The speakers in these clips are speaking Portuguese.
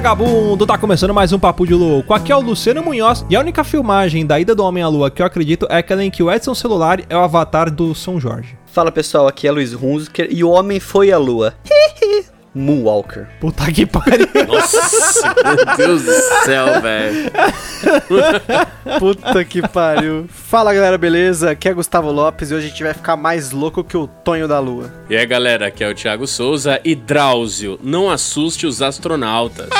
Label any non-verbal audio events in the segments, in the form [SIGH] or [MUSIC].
vagabundo! Tá começando mais um Papo de Louco. Aqui é o Luciano Munhoz e a única filmagem da ida do Homem à Lua que eu acredito é aquela em que o Edson Celular é o avatar do São Jorge. Fala pessoal, aqui é Luiz Hunziker e o homem foi à lua. [LAUGHS] Moonwalker. Puta que pariu. [LAUGHS] Nossa, meu Deus do céu, velho. [LAUGHS] Puta que pariu. Fala galera, beleza? Aqui é Gustavo Lopes e hoje a gente vai ficar mais louco que o Tonho da Lua. E aí, galera, aqui é o Thiago Souza e Drauzio, não assuste os astronautas. [LAUGHS]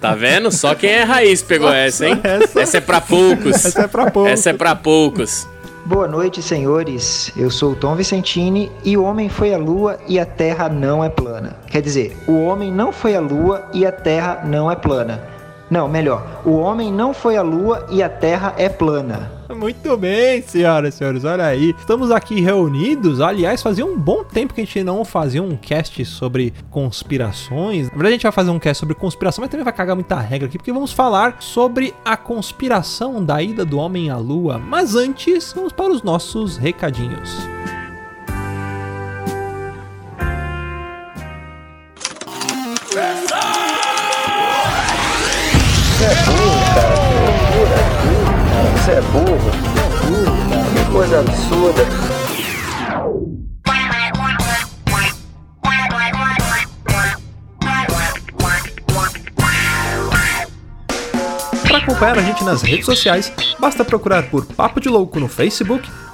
Tá vendo? Só quem é raiz pegou essa, hein? essa- Essa é pra poucos. Essa é pra pouco. Essa é pra poucos. Boa noite, senhores. Eu sou o Tom Vicentini e o homem foi à lua e a terra não é plana. Quer dizer, o homem não foi à lua e a terra não é plana. Não, melhor, o homem não foi à lua e a terra é plana. Muito bem, senhoras e senhores, olha aí. Estamos aqui reunidos. Aliás, fazia um bom tempo que a gente não fazia um cast sobre conspirações. Na verdade, a gente vai fazer um cast sobre conspiração, mas também vai cagar muita regra aqui, porque vamos falar sobre a conspiração da ida do homem à lua. Mas antes, vamos para os nossos recadinhos. Você é burro. Que coisa absurda. Para acompanhar a gente nas redes sociais, basta procurar por Papo de Louco no Facebook,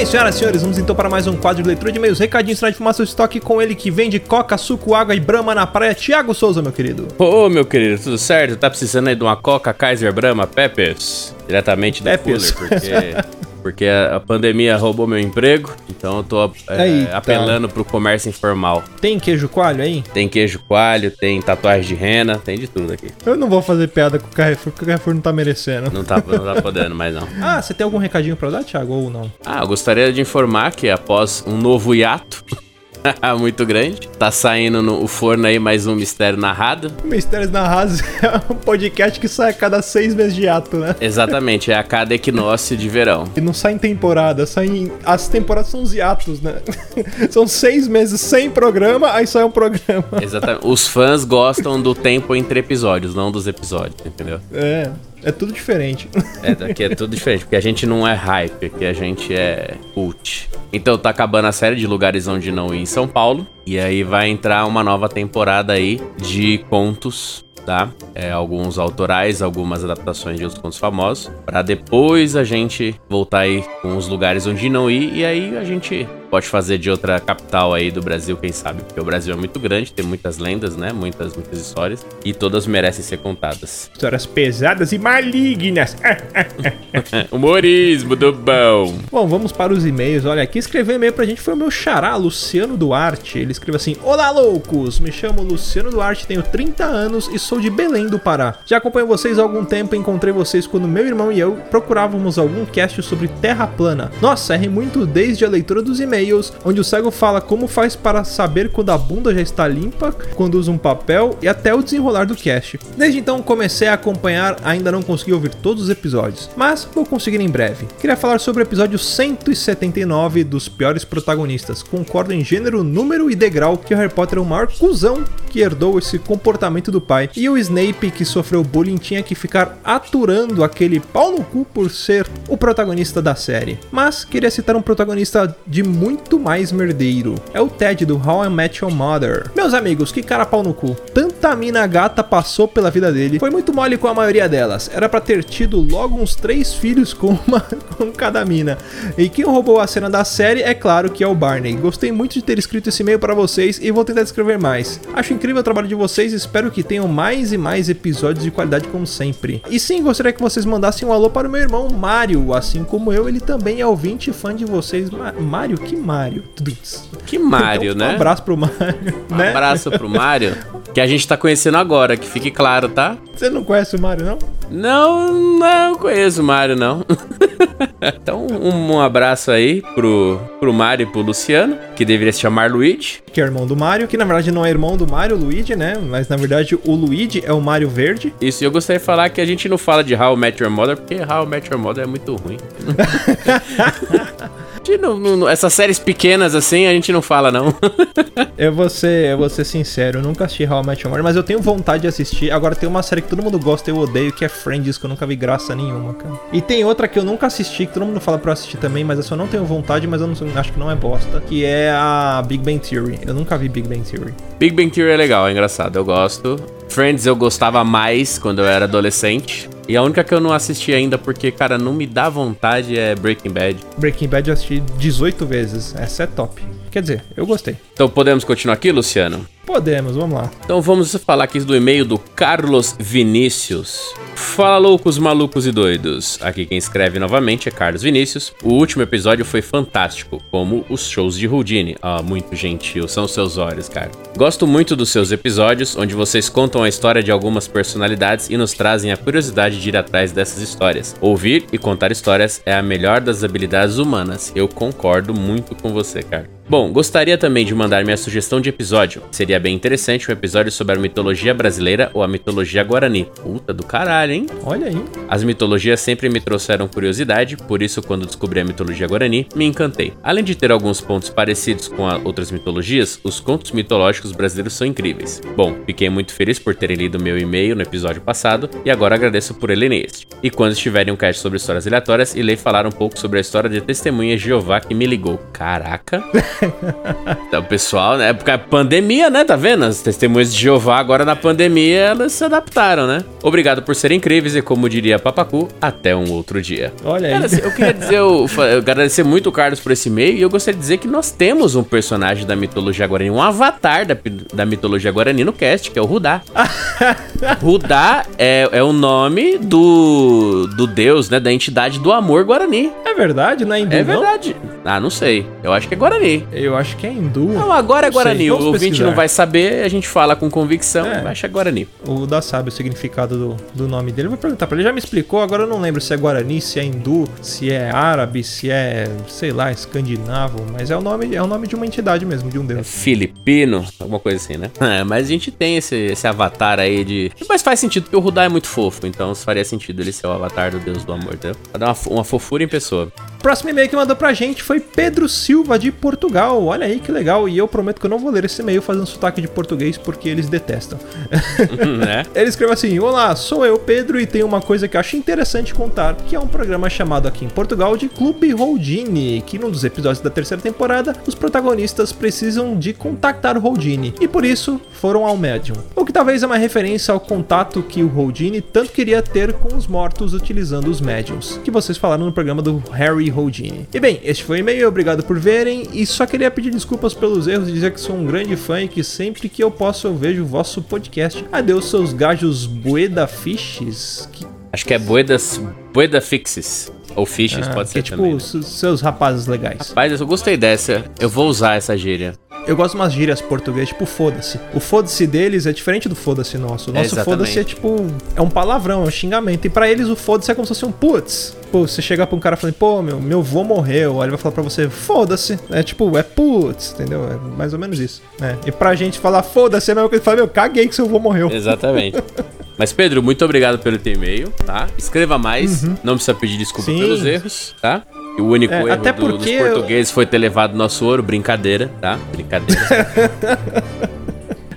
bem, senhoras e senhores, vamos então para mais um quadro de leitura de e-mails, recadinhos, sinal de fumaça, estoque com ele que vende coca, suco, água e brama na praia, Thiago Souza, meu querido. Ô, meu querido, tudo certo? Tá precisando aí de uma Coca Kaiser Brahma Peppers? Diretamente do Peppers. porque... [LAUGHS] Porque a pandemia roubou meu emprego, então eu tô é, apelando pro comércio informal. Tem queijo coalho aí? Tem queijo coalho, tem tatuagem de rena, tem de tudo aqui. Eu não vou fazer piada com o Carrefour, porque o Carrefour não tá merecendo. Não tá, não tá podendo mais não. [LAUGHS] Ah, você tem algum recadinho pra dar, Thiago, ou não? Ah, eu gostaria de informar que após um novo hiato [LAUGHS] [LAUGHS] muito grande, tá saindo no forno aí mais um mistério narrado. Mistérios na Rasa [LAUGHS] é um podcast que sai a cada seis meses de ato, né? Exatamente, é a cada equinócio de verão. E não sai em temporada, sai em... As temporadas são os hiatos, né? [LAUGHS] são seis meses sem programa, aí sai um programa. Exatamente. Os fãs gostam do tempo entre episódios, não dos episódios, entendeu? É, é tudo diferente. [LAUGHS] É, daqui é tudo diferente, porque a gente não é hype, aqui a gente é cult. Então tá acabando a série de lugares onde não ir em São Paulo. E aí vai entrar uma nova temporada aí de contos, tá? É, alguns autorais, algumas adaptações de outros contos famosos. Pra depois a gente voltar aí com os lugares onde não ir. E aí a gente pode fazer de outra capital aí do Brasil, quem sabe? Porque o Brasil é muito grande, tem muitas lendas, né? Muitas, muitas histórias. E todas merecem ser contadas. Histórias pesadas e malignas. [LAUGHS] Humorismo do bom. Bom, vamos para os e-mails. Olha, aqui escreveu e-mail pra gente foi o meu xará, Luciano Duarte. Ele escreveu assim: Olá, loucos! Me chamo Luciano Duarte, tenho 30 anos e sou de Belém do Pará. Já acompanho vocês há algum tempo e encontrei vocês quando meu irmão e eu procurávamos algum cast sobre terra plana. Nossa, errei muito desde a leitura dos e-mails, onde o cego fala como faz para saber quando a bunda já está limpa, quando usa um papel e até o desenrolar do cast. Desde então comecei a acompanhar, ainda não consegui ouvir todos os episódios, mas vou conseguir em breve. Queria falar sobre o episódio 179 dos piores protagonistas. Concordo em gênero, número e degrau que o Harry Potter é o maior cuzão que herdou esse comportamento do pai. E o Snape, que sofreu bullying, tinha que ficar aturando aquele pau no cu por ser o protagonista da série. Mas queria citar um protagonista de muito mais merdeiro. É o Ted do How I Met Your Mother. Meus amigos, que cara pau no cu. Tanta mina gata passou pela vida dele. Foi muito mole com a maioria delas. Era para ter tido logo uns três filhos com uma [LAUGHS] com cada mina. E quem roubou a cena da série é claro que é o Barney. Gostei muito de ter escrito esse e-mail para vocês e vou tentar descrever mais. Acho incrível o trabalho de vocês espero que tenham mais e mais episódios de qualidade como sempre. E sim, gostaria que vocês mandassem um alô para o meu irmão Mário, assim como eu, ele também é ouvinte e fã de vocês. Ma Mário? Que Mário? Que Mário, então, né? Um abraço pro Mário. Um né? abraço pro Mário, [LAUGHS] que a gente tá conhecendo agora, que fique claro, tá? Você não conhece o Mário, não? Não, não conheço o Mário, não. [LAUGHS] então, um, um, abraço aí pro, pro Mário e pro Luciano, que deveria se chamar Luigi. Que é irmão do Mário, que na verdade não é irmão do Mário, Luigi, né? Mas na verdade o Luigi é o Mário Verde. Isso, e eu gostaria de falar que a gente não fala de How I Met Your Mother, porque How I Met Your Mother é muito ruim. [LAUGHS] Não, não, essas séries pequenas assim, a gente não fala, não. [LAUGHS] eu, vou ser, eu vou ser sincero, eu nunca assisti How I Met Your Mother, mas eu tenho vontade de assistir. Agora tem uma série que todo mundo gosta e eu odeio, que é Friends, que eu nunca vi graça nenhuma, cara. E tem outra que eu nunca assisti, que todo mundo fala pra eu assistir também, mas eu só não tenho vontade, mas eu não, acho que não é bosta, que é a Big Bang Theory. Eu nunca vi Big Bang Theory. Big Bang Theory é legal, é engraçado, eu gosto. Friends eu gostava mais quando eu era adolescente. E a única que eu não assisti ainda porque, cara, não me dá vontade é Breaking Bad. Breaking Bad eu assisti 18 vezes. Essa é top. Quer dizer, eu gostei. Então podemos continuar aqui, Luciano? Podemos, vamos lá. Então vamos falar aqui do e-mail do Carlos Vinícius. Fala loucos, malucos e doidos. Aqui quem escreve novamente é Carlos Vinícius. O último episódio foi fantástico, como os shows de Houdini. Ah, muito gentil, são seus olhos, cara. Gosto muito dos seus episódios, onde vocês contam a história de algumas personalidades e nos trazem a curiosidade de ir atrás dessas histórias. Ouvir e contar histórias é a melhor das habilidades humanas. Eu concordo muito com você, cara. Bom, gostaria também de mandar minha sugestão de episódio. Seria bem interessante um episódio sobre a mitologia brasileira ou a mitologia guarani. Puta do caralho, hein? Olha aí. As mitologias sempre me trouxeram curiosidade, por isso, quando descobri a mitologia guarani, me encantei. Além de ter alguns pontos parecidos com outras mitologias, os contos mitológicos brasileiros são incríveis. Bom, fiquei muito feliz por terem lido meu e-mail no episódio passado e agora agradeço por ele neste. E quando estiverem um cast sobre histórias aleatórias, irei falar um pouco sobre a história de testemunha Jeová que me ligou. Caraca! [LAUGHS] então, pessoal, né? Porque a pandemia, né? Tá vendo? As testemunhas de Jeová agora na pandemia, elas se adaptaram, né? Obrigado por serem incríveis e, como diria Papacu, até um outro dia. Olha aí. Cara, eu queria dizer, eu, eu agradecer muito o Carlos por esse e-mail e eu gostaria de dizer que nós temos um personagem da mitologia guarani, um avatar da, da mitologia guarani no cast, que é o Rudá. [LAUGHS] Rudá é, é o nome do, do deus, né? Da entidade do amor guarani. É verdade, não é hindu, É verdade. Não? Ah, não sei. Eu acho que é guarani. Eu acho que é hindu. Não, agora é Guarani. O ouvinte não vai saber, a gente fala com convicção, é. acha Guarani. O da sabe o significado do, do nome dele. Eu vou perguntar pra ele. Já me explicou, agora eu não lembro se é Guarani, se é hindu, se é árabe, se é, sei lá, escandinavo. Mas é o nome, é o nome de uma entidade mesmo, de um deus. É filipino, alguma coisa assim, né? [LAUGHS] É, mas a gente tem esse, esse avatar aí de. Mas faz sentido, porque o Rudá é muito fofo, então faria sentido ele ser o avatar do deus do amor, entendeu? Pra dar uma, uma fofura em pessoa. Próximo e-mail que mandou pra gente foi Pedro Silva de Portugal. Olha aí que legal. E eu prometo que eu não vou ler esse e-mail fazendo sotaque de português porque eles detestam. né? [LAUGHS] Ele escreveu assim: Olá, sou eu, Pedro, e tenho uma coisa que acho interessante contar, que é um programa chamado aqui em Portugal de Clube Houdini, que num dos episódios da terceira temporada, os protagonistas precisam de contactar o Houdini, e por isso foram ao médium. O que talvez é uma referência ao contato que o Houdini tanto queria ter com os mortos utilizando os médiums, que vocês falaram no programa do Harry Houdini. E bem, este foi o e-mail, obrigado por verem, e só queria pedir desculpas pelos erros e dizer que sou um grande fã e que sempre que eu posso eu vejo o vosso podcast. Adeus, seus gajos Bueda Fishes. Que... Acho que é Buedas, Bueda Fixes. Ou Fishes, ah, pode ser que, também. Tipo, né? seus rapazes legais. Rapaz, eu gostei dessa. Eu vou usar essa gíria. Eu gosto de umas gírias portuguesas, tipo foda-se. O foda-se deles é diferente do foda-se nosso. O nosso é foda-se é tipo. É um palavrão, é um xingamento. E para eles o foda-se é como se fosse um putz. Pô, você chegar pra um cara falando, pô, meu, meu vô morreu. Aí ele vai falar pra você, foda-se. É tipo, é putz, entendeu? É mais ou menos isso. É. E pra gente falar foda-se é a mesma coisa que falar, meu, caguei que seu vô morreu. Exatamente. [LAUGHS] Mas, Pedro, muito obrigado pelo teu e-mail, tá? Escreva mais, uhum. não precisa pedir desculpa Sim. pelos erros, tá? E o único é, erro até do, dos portugueses eu... foi ter levado nosso ouro. Brincadeira, tá? Brincadeira. [LAUGHS]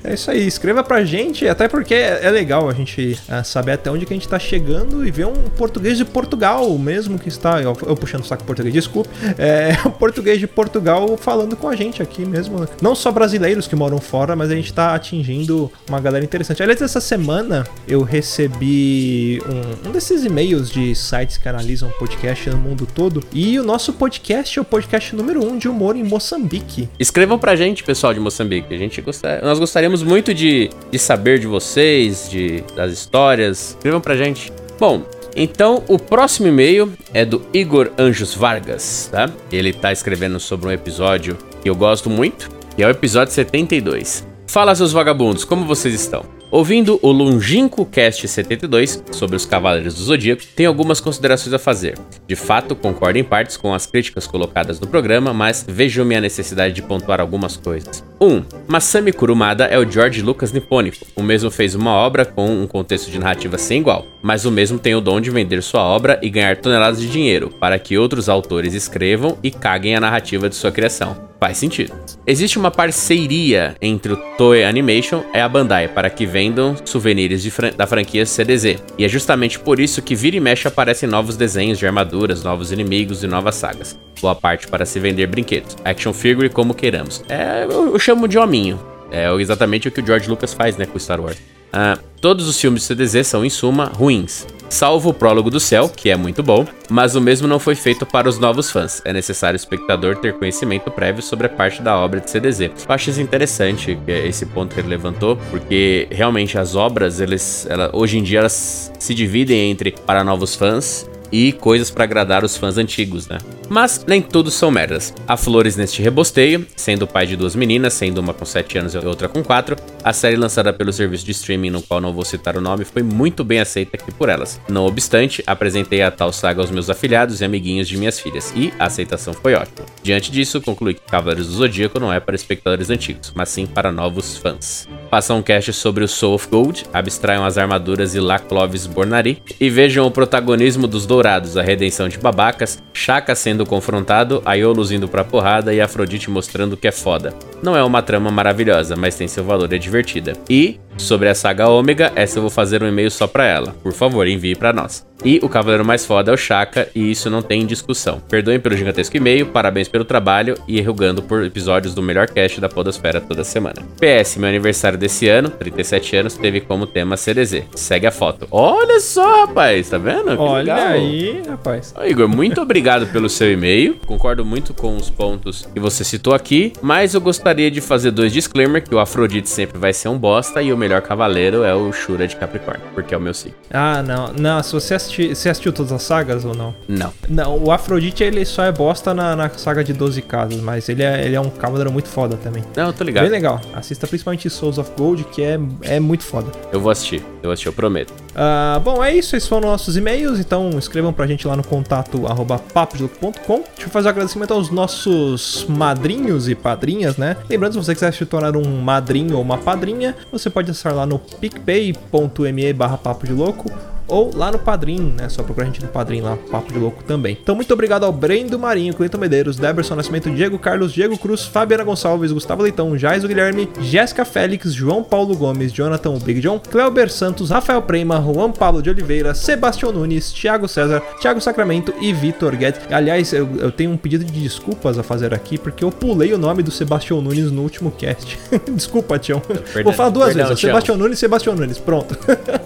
É isso aí, escreva pra gente, até porque é legal a gente uh, saber até onde que a gente tá chegando e ver um português de Portugal mesmo que está, eu, eu puxando o saco português, desculpe, é o [LAUGHS] português de Portugal falando com a gente aqui mesmo. Não só brasileiros que moram fora, mas a gente tá atingindo uma galera interessante. Aliás, essa semana eu recebi um, um desses e-mails de sites que analisam podcast no mundo todo e o nosso podcast é o podcast número 1 um de humor em Moçambique. Escrevam pra gente, pessoal de Moçambique. A gente gostar, nós gostaríamos muito de, de saber de vocês, de, das histórias. Escrevam pra gente. Bom, então, o próximo e-mail é do Igor Anjos Vargas, tá? Ele tá escrevendo sobre um episódio que eu gosto muito, que é o episódio 72. Fala, seus vagabundos, como vocês estão? Ouvindo o longínquo cast 72 sobre os Cavaleiros do Zodíaco, tenho algumas considerações a fazer. De fato, concordo em partes com as críticas colocadas no programa, mas vejo minha necessidade de pontuar algumas coisas. 1. Um, Masami Kurumada é o George Lucas nipônico. O mesmo fez uma obra com um contexto de narrativa sem igual, mas o mesmo tem o dom de vender sua obra e ganhar toneladas de dinheiro, para que outros autores escrevam e caguem a narrativa de sua criação. Faz sentido. Existe uma parceria entre o Toei Animation e a Bandai para que vendam souvenirs fran da franquia CDZ. E é justamente por isso que vira e mexe aparecem novos desenhos de armaduras, novos inimigos e novas sagas. Boa parte para se vender brinquedos, action figure como queiramos. É, eu, eu chamo de hominho. É exatamente o que o George Lucas faz, né, com Star Wars. Uh, todos os filmes de CDZ são, em suma, ruins, salvo o Prólogo do Céu, que é muito bom, mas o mesmo não foi feito para os novos fãs. É necessário o espectador ter conhecimento prévio sobre a parte da obra de CDZ. Eu acho isso interessante, esse ponto que ele levantou, porque realmente as obras, eles, ela, hoje em dia, elas se dividem entre para novos fãs e coisas para agradar os fãs antigos, né? Mas nem tudo são merdas. Há flores neste rebosteio, sendo pai de duas meninas, sendo uma com 7 anos e outra com 4. A série lançada pelo serviço de streaming, no qual não vou citar o nome, foi muito bem aceita aqui por elas. Não obstante, apresentei a tal saga aos meus afilhados e amiguinhos de minhas filhas, e a aceitação foi ótima. Diante disso, concluí que Cavaleiros do Zodíaco não é para espectadores antigos, mas sim para novos fãs. Façam um cast sobre o Soul of Gold, abstraiam as armaduras e La Clovis Bornari, e vejam o protagonismo dos dourados dourados, a redenção de babacas, Chaka sendo confrontado, Aiolos indo pra porrada e Afrodite mostrando que é foda. Não é uma trama maravilhosa, mas tem seu valor é divertida. E, sobre a saga Ômega, essa eu vou fazer um e-mail só pra ela. Por favor, envie para nós. E o cavaleiro mais foda é o Chaka, e isso não tem discussão. Perdoem pelo gigantesco e-mail, parabéns pelo trabalho e rugando por episódios do melhor cast da Podosfera toda semana. PS, meu aniversário desse ano, 37 anos, teve como tema CDZ. Segue a foto. Olha só, rapaz, tá vendo? Que Olha legal. aí, rapaz. Ô, Igor, muito obrigado pelo seu e-mail. Concordo muito com os pontos que você citou aqui, mas eu gostaria de fazer dois disclaimers, que o Afrodite sempre vai ser um bosta e o melhor cavaleiro é o Shura de Capricórnio, porque é o meu signo. Ah, não. Não, se você assisti, você assistiu todas as sagas ou não? Não. Não, o Afrodite ele só é bosta na, na saga de 12 casas, mas ele é, ele é um cavaleiro muito foda também. Não, eu tô ligado. Bem legal. Assista principalmente Souls of Gold, que é, é muito foda. Eu vou assistir, eu vou assistir, eu prometo. Uh, bom, é isso. Esses foram nossos e-mails, então escrevam pra gente lá no contato arroba papodiloco.com. Deixa eu fazer um agradecimento aos nossos madrinhos e padrinhas, né? Lembrando, se você quiser se tornar um madrinho ou uma padrinha, você pode acessar lá no picpay.me barra papo de louco ou lá no Padrim, né? Só procurar a gente no Padrim lá, Papo de Louco também. Então, muito obrigado ao Brendo Marinho, Cleiton Medeiros, Deberson Nascimento, Diego Carlos, Diego Cruz, Fabiana Gonçalves, Gustavo Leitão, Jaiso Guilherme, Jéssica Félix, João Paulo Gomes, Jonathan Big John, Cleober Santos, Rafael Prema, Juan Pablo de Oliveira, Sebastião Nunes, Thiago César, Thiago Sacramento e Vitor Guedes. Aliás, eu, eu, tenho um pedido de desculpas a fazer aqui, porque eu pulei o nome do Sebastião Nunes no último cast. [LAUGHS] Desculpa, Tião. Vou falar duas Perdão, vezes. Sebastião Nunes, Sebastião Nunes. Pronto.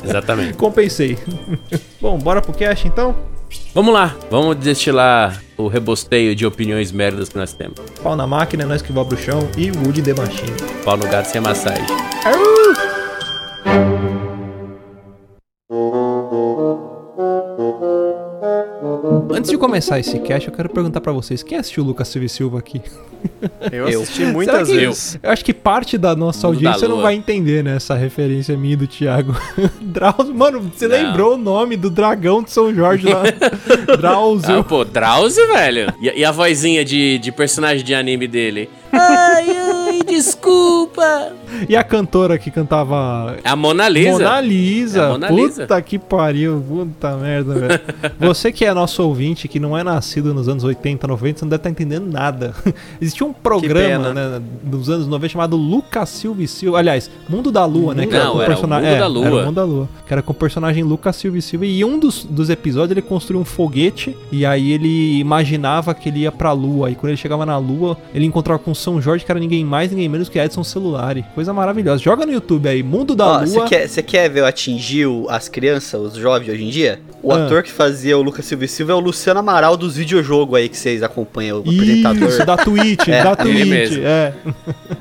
Exatamente. [LAUGHS] Compensei. [LAUGHS] Bom, bora pro cast então? Vamos lá, vamos destilar o rebosteio de opiniões merdas que nós temos. Pau na máquina, nós que voa pro chão e Woody the Machine. Pau no gato sem massagem. Antes de começar esse cast, eu quero perguntar para vocês: quem assistiu o Lucas Silva Silva aqui? Eu assisti eu. muitas vezes. Eu, acho que parte da nossa audiência não vai entender, né? Essa referência minha e do Thiago. [LAUGHS] Drauzio, mano, você não. lembrou o nome do dragão de São Jorge lá? [LAUGHS] Drauzio. Ah, pô, Drauzio, velho. E, e, a vozinha de, de personagem de anime dele? Ai, ai, desculpa. E a cantora que cantava A Mona Lisa. Mona Lisa. É a Mona Lisa. Puta que pariu. Puta merda, velho. [LAUGHS] Você que é nosso ouvinte, que não é nascido nos anos 80, 90, você não deve estar entendendo nada. [LAUGHS] Existia um programa né, nos anos 90 chamado Lucas Silva e Silva. Aliás, Mundo da Lua, né? que Não, com era o Mundo é, da Lua. Era o Mundo da Lua. Que era com o personagem Lucas Silva e Silva. E um dos, dos episódios ele construiu um foguete. E aí ele imaginava que ele ia pra Lua. E quando ele chegava na Lua, ele encontrava com São Jorge, que era ninguém mais, ninguém menos que Edson Celulari. Coisa maravilhosa. Joga no YouTube aí, Mundo da Ó, você Lua. quer, você quer ver eu atingir o- as crianças, os jovens hoje em dia? O Ah. ator que fazia o Lucas Silva e Silva é o Luciano Amaral dos videojogos aí que vocês acompanham, o apresentador Isso, da Twitch, [LAUGHS] É, da ele Twitch. mesmo. É.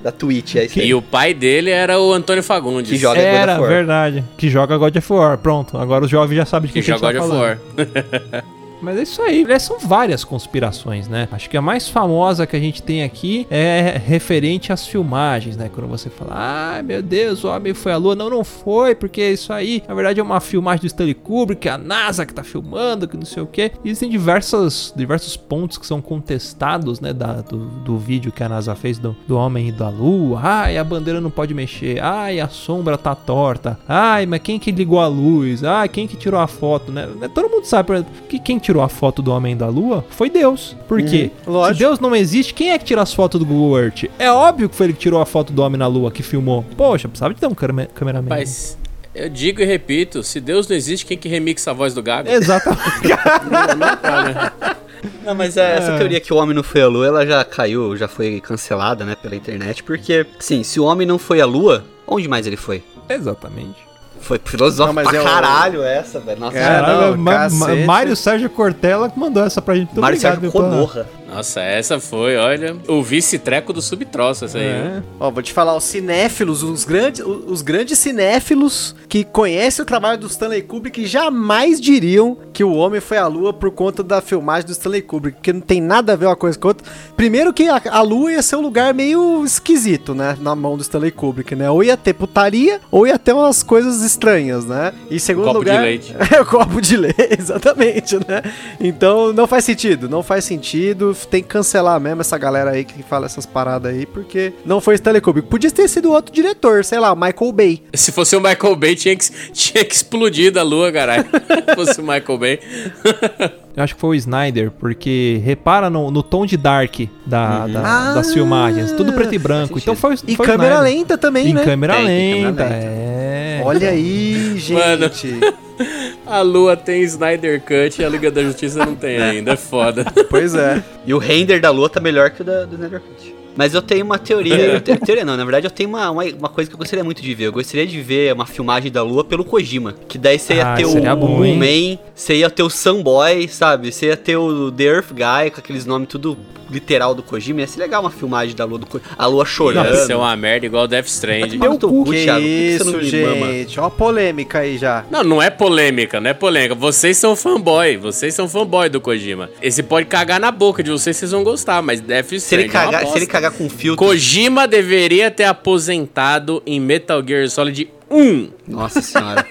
da Twitch. É isso aí. E o pai dele era o Antônio Fagundes. Que joga God Era, of War. verdade. Que joga God of War. Pronto, agora os jovens já sabem de Que que, que a joga gente God tá of falando. War. [LAUGHS] Mas é isso aí. Aliás, São várias conspirações, né? Acho que a mais famosa que a gente tem aqui é referente às filmagens, né? Quando você fala, ai meu Deus, o homem foi à lua. Não, não foi, porque isso aí, na verdade, é uma filmagem do Stanley Kubrick, é a NASA que tá filmando, que não sei o quê. E existem diversas, diversos pontos que são contestados, né? Da, do, do vídeo que a NASA fez do, do homem e da lua. Ai, a bandeira não pode mexer. Ai, a sombra tá torta. Ai, mas quem que ligou a luz? Ai, quem que tirou a foto, né? Todo mundo sabe, por exemplo, que quem tirou a foto do homem da lua foi Deus. Por quê? lógico. Se Deus não existe, quem é que tira as fotos do Google Earth? É óbvio que foi ele que tirou a foto do homem na lua, que filmou. Poxa, precisava de ter um câmera- cameraman. Mas eu digo e repito, se Deus não existe, quem que remixa a voz do Gago? Exatamente. [LAUGHS] Não, mas é, essa teoria que o homem não foi à lua, ela já caiu, já foi cancelada, né, pela internet, porque, sim, se o homem não foi à lua, onde mais ele foi? Exatamente. Foi filosófico Não, mas pra é o- caralho essa, velho. Nossa, Caralho, não. Mário Sérgio Cortella que mandou essa pra gente. Mário obrigado, Sérgio Conorra. Nossa, essa foi, olha, o vice-treco do subtroço, essa aí. É. Ó, vou te falar, os cinéfilos, os grandes, os grandes cinéfilos que conhecem o trabalho do Stanley Kubrick jamais diriam que o homem foi à lua por conta da filmagem do Stanley Kubrick, porque não tem nada a ver uma coisa com a outra. Primeiro que a, a lua ia ser um lugar meio esquisito, né, na mão do Stanley Kubrick, né? Ou ia ter putaria, ou ia ter umas coisas estranhas, né? E segundo copo de leite. [LAUGHS] é o copo de leite, [LAUGHS] exatamente, né? Então não faz sentido, não faz sentido. Tem que cancelar mesmo essa galera aí que fala essas paradas aí, porque não foi Stanley Kubrick. Podia ter sido outro diretor, sei lá, Michael Bay. Se fosse o Michael Bay, tinha que, tinha que explodir da lua, caralho. [LAUGHS] Se fosse o Michael Bay. [LAUGHS] Eu acho que foi o Snyder, porque repara no, no tom de dark da, da- Ah, das filmagens. Tudo preto e branco. Então foi, E foi câmera Snyder. lenta também, Em né? câmera Tem, lenta. câmera lenta. É. Olha aí, Mano. gente. [LAUGHS] A lua tem Snyder Cut e a Liga da Justiça não tem ainda. É foda. pois é. E o render da lua tá melhor que o da, do Snyder Cut. Mas eu tenho uma teoria. eu tenho- [LAUGHS] teoria não, na verdade eu tenho uma, uma, uma coisa que eu gostaria muito de ver. Eu gostaria de ver uma filmagem da lua pelo Kojima. Que daí você ia Ah, ter o, seria bom? Man, você ia ter o Sunboy, sabe? Você ia ter o The Earth Guy, com aqueles nomes tudo literal do Kojima. Ia ser legal uma filmagem da lua do Kojima. A lua chorando. Ia ser uma merda igual Death Stranding. Teu cu, Que Thiago. Por que isso, você não me mama? gente. Ó a polêmica aí já. Não, não é polêmica, não é polêmica. Vocês são fanboy, vocês são fanboy do Kojima. Esse pode cagar na boca de vocês, vocês vão gostar, mas Death Stranding Se ele, é uma cagar, se bosta. ele cagar com filtro. Kojima deveria ter aposentado em Metal Gear Solid 1. Nossa senhora.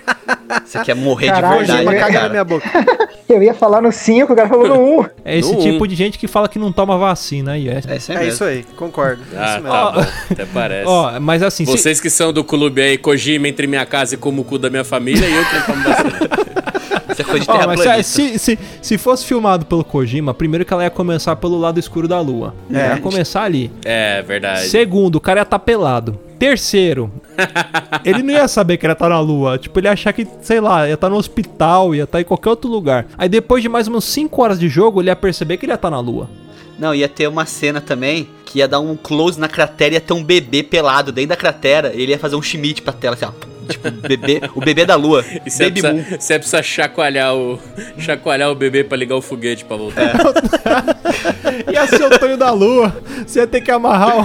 Você quer morrer Caralho, de verdade, Kojima, eu ia- caga na cara. minha boca. [LAUGHS] Eu ia falar no 5, o cara falou no 1. É esse No tipo um. de gente que fala que não toma vacina aí. É. É isso aí É isso aí, concordo. É Ah, isso mesmo. tá bom, até parece. Ó, mas assim, se- Vocês que são do clube aí, Kojima entre minha casa e como o cu da minha família, e eu que não tomo vacina. Isso é coisa de Ó, mas terraplanista. se, se, se fosse filmado pelo Kojima, primeiro que ela ia começar pelo lado escuro da lua. É. Ia começar ali. É, verdade. Segundo, o cara ia estar pelado. Terceiro, [LAUGHS] ele não ia saber que ele ia estar na lua. Tipo, ele ia achar que, sei lá, ia estar no hospital, ia estar em qualquer outro lugar. Aí depois de mais ou menos 5 horas de jogo, ele ia perceber que ele ia estar na lua. Não, ia ter uma cena também que ia dar um close na cratera e ia ter um bebê pelado dentro da cratera. E ele ia fazer um schmidt pra tela, assim, ó. Tipo, bebê, o bebê da lua. E você Baby precisa, Moon. você precisa chacoalhar o, chacoalhar o bebê pra ligar o foguete pra voltar. [LAUGHS] Ia ser o Tonho da lua. Você ia ter que amarrar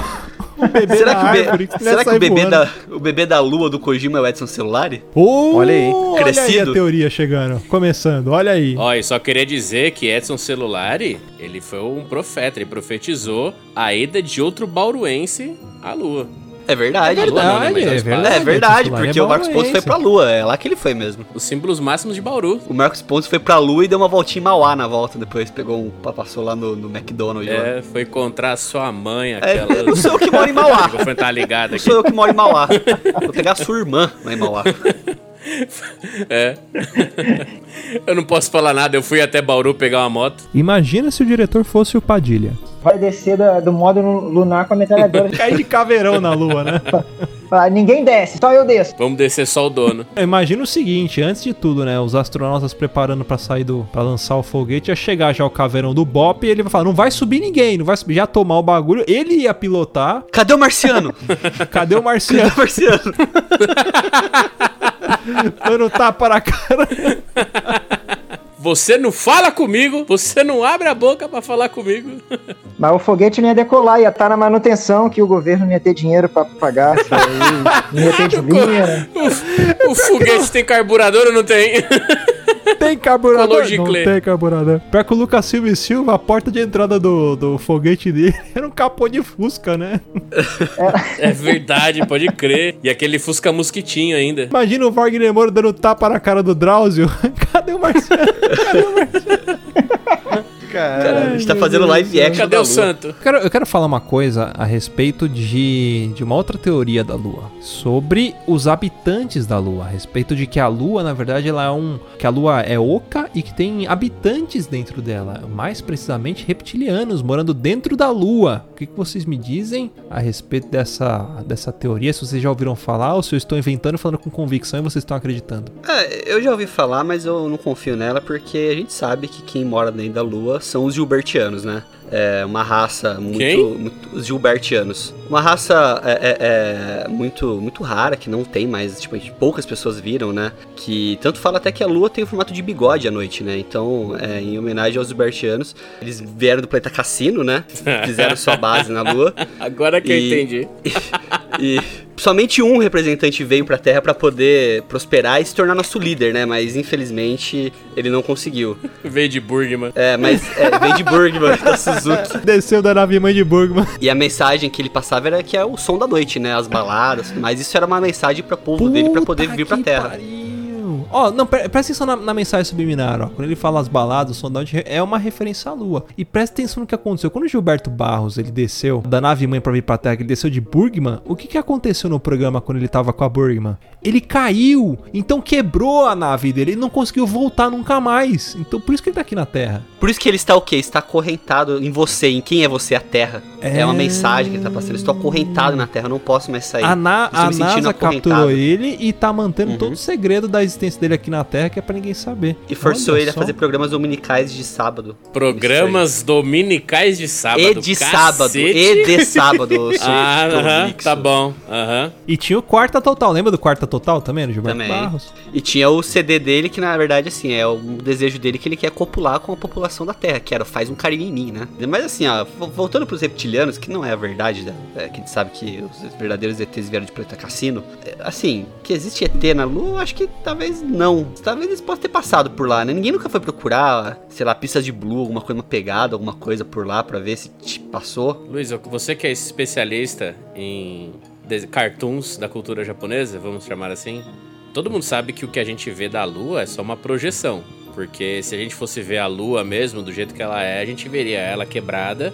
o, o bebê Será que, o, árvore. será que o, bebê voando. da, o bebê da lua do Kojima é o Edson Celulari? Oh, Olha aí, Olha aí a crescido. teoria chegando. Começando, olha aí. Ó, e só queria dizer que Edson Celulari, ele foi um profeta, ele profetizou a ida de outro bauruense à lua. É verdade. É verdade, né, é o espaço. verdade. É verdade, Titular porque é o Marcos Pontes foi bauruense. pra Lua. É lá que ele foi mesmo. Os símbolos máximos de Bauru. O Marcos Pontes foi pra Lua e deu uma voltinha em Mauá na volta. Depois pegou um. Passou lá no, no McDonald's. lá. É, foi encontrar sua mãe, É, aquela. [LAUGHS] não sou eu que moro em Mauá. O microfone tá ligado Não aqui. sou eu que moro em Mauá. Vou pegar a sua irmã lá em Mauá. [LAUGHS] [LAUGHS] É. Eu não posso falar nada, eu fui até Bauru pegar uma moto. Imagina se o diretor fosse o Padilha. Vai descer da- do módulo lunar com a metralhadora. [LAUGHS] Cair de caveirão na lua, né? Ninguém desce, só eu desço. Vamos descer só o dono. Imagina o seguinte, antes de tudo, né? Os astronautas preparando pra sair do. pra lançar o foguete, ia chegar já o caveirão do Bop e ele vai falar: não vai subir ninguém, não vai subir. Já tomar o bagulho, ele ia pilotar. Cadê o Marciano? [LAUGHS] Cadê o Cadê Marciano? o Marciano? Dando tapa na cara? Você não fala comigo, você não abre a boca pra falar comigo. Mas o foguete não ia decolar, ia estar na manutenção, que o governo não ia ter dinheiro pra pagar. Não ia ter [LAUGHS] dinheiro. O, o foguete tem carburador ou não tem? Tem carburador? Não tem carburador. Pior que o Lucas Silva e Silva, a porta de entrada do, do foguete dele [LAUGHS] era um capô de fusca, né? É verdade, pode crer. E aquele Fusca Mosquitinho ainda. Imagina o Wagner Moura dando tapa na cara do Drauzio. [LAUGHS] Cadê o Marciano? Cadê o Cara, a gente tá fazendo live action. Cadê da o Lua. santo? Eu quero, eu quero falar uma coisa a respeito de, de uma outra teoria da Lua. Sobre os habitantes da Lua. A respeito de que a Lua, na verdade, ela é um. que a Lua é oca e que tem habitantes dentro dela. Mais precisamente, reptilianos morando dentro da Lua. O que, que vocês me dizem a respeito dessa, dessa teoria? Se vocês já ouviram falar ou se eu estou inventando e falando com convicção e vocês estão acreditando? É, eu já ouvi falar, mas eu não confio nela porque a gente sabe que quem mora dentro da Lua são os Gilbertianos, né? É uma raça muito, muito- os Gilbertianos. Uma raça é, é- é muito muito rara que não tem mais, tipo, poucas pessoas viram, né? Que tanto fala até que a Lua tem o formato de bigode à noite, né? Então, é, em homenagem aos Gilbertianos, eles vieram do planeta Cassino, né? [LAUGHS] Fizeram sua base na Lua. Agora que eu E- entendi. [LAUGHS] E somente um representante veio pra Terra pra poder prosperar e se tornar nosso líder, né? Mas infelizmente ele não conseguiu. [LAUGHS] Veio de Burgman. É, mas é, veio de Bergman, [LAUGHS] da Suzuki. Desceu da nave mãe de Burgman. E a mensagem que ele passava era que é o som da noite, né? As baladas, mas isso era uma mensagem para povo dele pra poder Puta vir pra que Terra. pariu. Ó, não, pre- presta atenção na, na mensagem subliminar, ó. Quando ele fala as baladas, o som da noite, é uma referência à lua. E presta atenção no que aconteceu. Quando o Gilberto Barros, ele desceu da nave mãe pra vir pra Terra, ele desceu de Burgman, o que que aconteceu no programa quando ele tava com a Burgman? Ele caiu, então quebrou a nave dele, ele não conseguiu voltar nunca mais. Então por isso que ele tá aqui na Terra. Por isso que ele está o quê? Está acorrentado em você, em quem é você, a Terra. É, É. uma mensagem que ele tá passando. Estou acorrentado na Terra, não posso mais sair. A, na- a NASA capturou ele e tá mantendo Uhum. todo o segredo da existência dele aqui na Terra, que é pra ninguém saber. E forçou Olha ele a só. fazer programas dominicais de sábado. Programas dominicais de sábado. e de sábado. Cacete. E de [LAUGHS] sábado. Ah, aham, tá bom. Aham. E tinha o Quarta Total, lembra do Quarta Total também, no Gilberto Também. Barros? E tinha o CD dele que, na verdade, assim, é um desejo dele que ele quer copular com a população da Terra, que era faz um carinho em mim, né? Mas assim, ó, vo- voltando pros reptilianos, que não é a verdade, né? É, que a gente sabe que os verdadeiros ETs vieram de planeta Cassino. é, assim, que existe ET na Lua, eu acho que talvez não. Talvez eles possam ter passado por lá, né? Ninguém nunca foi procurar, sei lá, pistas de blue, alguma coisa, uma pegada, alguma coisa por lá pra ver se passou. Luiz, você que é especialista em cartoons da cultura japonesa, vamos chamar assim, todo mundo sabe que o que a gente vê da Lua é só uma projeção. Porque se a gente fosse ver a Lua mesmo, do jeito que ela é, a gente veria ela quebrada,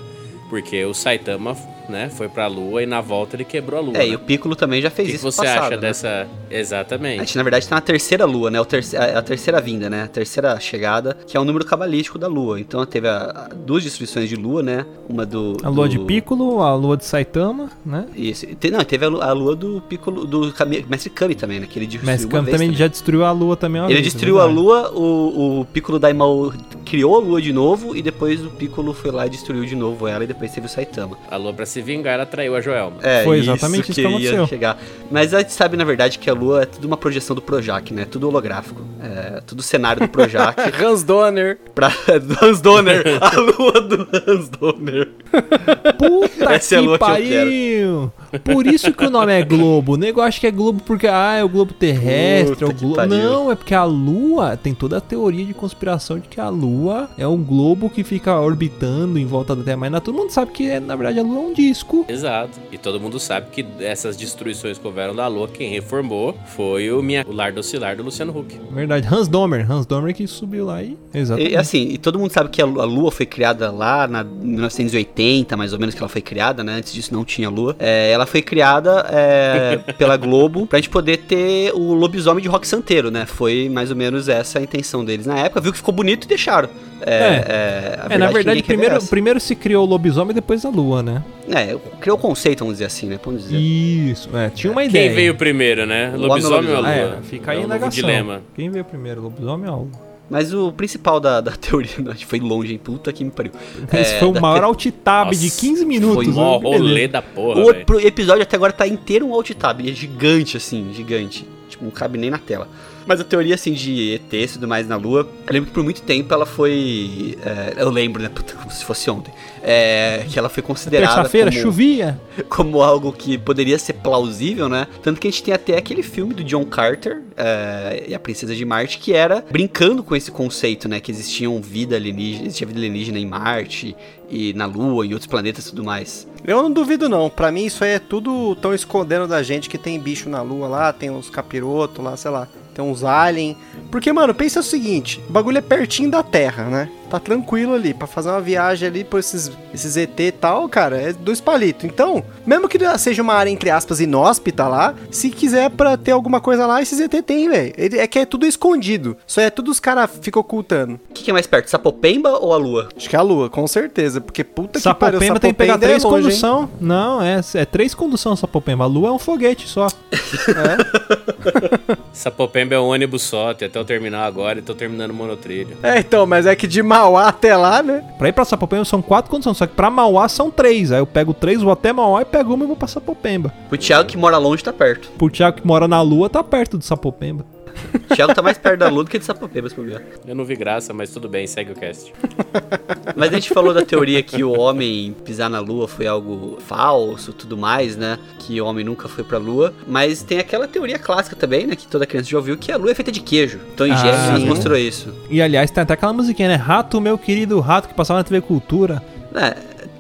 porque o Saitama, né, foi pra Lua e na volta ele quebrou a Lua. É, né? e o Piccolo também já O fez que, que isso no você passado, acha né? dessa. A Exatamente. gente, na verdade, tá na terceira lua, né? O a, a terceira vinda, né? A terceira chegada, que é o número cabalístico da lua. Então teve a- a- duas destruições de lua, né? Uma do. A lua do- de Piccolo, a lua de Saitama, né? Isso. Te- não, teve a lua, a lua do Piccolo, do Kami- Mestre Kami também, né? Que ele destruiu uma Kami vez também já destruiu a lua também uma Ele vez, é destruiu a verdade. lua, o, o Piccolo Daimao criou a lua de novo e depois o Piccolo foi lá e destruiu de novo ela e depois teve o Saitama. A Lua, pra se vingar, ela traiu a Joelma. É, Foi exatamente isso que ia aconteceu. chegar. Mas a gente sabe, na verdade, que a Lua é tudo uma projeção do Projac, né? Tudo holográfico. É, todo o cenário do Projac. [LAUGHS] Hans Donner. pra [LAUGHS] Hans Donner, a lua do Hans Donner. Puta Essa é a que lua que eu pariu! Por isso que o nome é Globo. O nego acha que é Globo porque ah, é o globo terrestre, é o que globo. Não, é porque a Lua tem toda a teoria de conspiração de que a Lua é um globo que fica orbitando em volta da Terra. Mas todo mundo sabe que é, na verdade a Lua é um disco. Exato. E todo mundo sabe que essas destruições que houveram da Lua, quem reformou foi o, minha, o Lar do Oscilar do Luciano Huck. Verdade, Hans Dommer. Hans Dommer que subiu lá e. Exatamente. E assim, e todo mundo sabe que a Lu- a Lua foi criada lá na 1980, mais ou menos que ela foi criada, né? Antes disso não tinha Lua. É, ela foi criada é, [LAUGHS] pela Globo pra gente poder ter o lobisomem de rock santeiro, né? Foi mais ou menos essa a intenção deles na época. Viu que ficou bonito e deixaram. É, é, a É, na verdade, que ninguém quer ver primeiro, primeiro se criou o lobisomem e depois a lua, né? É, criou o conceito, vamos dizer assim, né? Vamos dizer. Isso, é, tinha uma ideia. Quem veio primeiro, né? Lobisomem ou a lobisomem. Lua? É, fica aí é um dilema. Quem veio primeiro, lobisomem ou a lua? Mas o principal da, da [LAUGHS] teoria, a gente foi longe, hein? Puta que me pariu. Esse É, foi o maior te- alt-tab de Nossa, 15 minutos. foi Mó né? Beleza. rolê da porra, O pro- episódio até agora tá inteiro um alt tab, e é gigante assim, gigante. Tipo, não cabe nem na tela. Mas a teoria assim de ET e tudo mais na Lua, eu lembro que por muito tempo ela foi. é, eu lembro, né? Puta, como se fosse ontem. É, que ela foi considerada Terça-feira, como, chovia. [LAUGHS] como algo que poderia ser plausível, né? Tanto que a gente tem até aquele filme do John Carter é, e a Princesa de Marte, que era brincando com esse conceito, né? Que existiam vida alienígena, existia vida alienígena em Marte e na Lua e outros planetas e tudo mais. Eu não duvido não, pra mim isso aí é tudo tão escondendo da gente que tem bicho na lua lá, tem uns capirotos lá, sei lá, tem uns alien. Porque, mano, pensa o seguinte, o bagulho é pertinho da Terra, né? Tá tranquilo ali, pra fazer uma viagem ali por esses, esses ET e tal, cara, é dois palitos. Então, mesmo que seja uma área, entre aspas, inóspita lá, se quiser pra ter alguma coisa lá, esses ET tem, velho. É que é tudo escondido, só é tudo os caras ficam ocultando. O que, que é mais perto, Sapopemba ou a Lua? Acho que é a lua, com certeza, porque puta que pariu, Sapopemba tem que pegar Sapopemba é três hein? condução. Não, é, é três condução Sapopemba. A lua é um foguete só. [LAUGHS] Sapopemba é um ônibus só, tem até o terminal agora e tô terminando o monotrilho. É, então, mas é que de Mauá até lá, né? Pra ir pra Sapopemba são quatro conduções, só que pra Mauá são três. Aí eu pego três, vou até Mauá e pego uma e vou pra Sapopemba. O Thiago que mora longe tá perto. Pro Thiago que mora na lua, tá perto do Sapopemba. [LAUGHS] O Thiago tá mais perto da Lua do que de Sapopemba, se for ver. Eu não vi graça, mas tudo bem, segue o cast. [LAUGHS] Mas a gente falou da teoria que o homem pisar na Lua foi algo falso, tudo mais, né? Que o homem nunca foi pra Lua. Mas tem aquela teoria clássica também, né? Que toda criança já ouviu, que a Lua é feita de queijo. Então, em Ah, nos sim. mostrou isso. E aliás, tem até aquela musiquinha, né? Rato, meu querido rato, que passava na TV Cultura. É,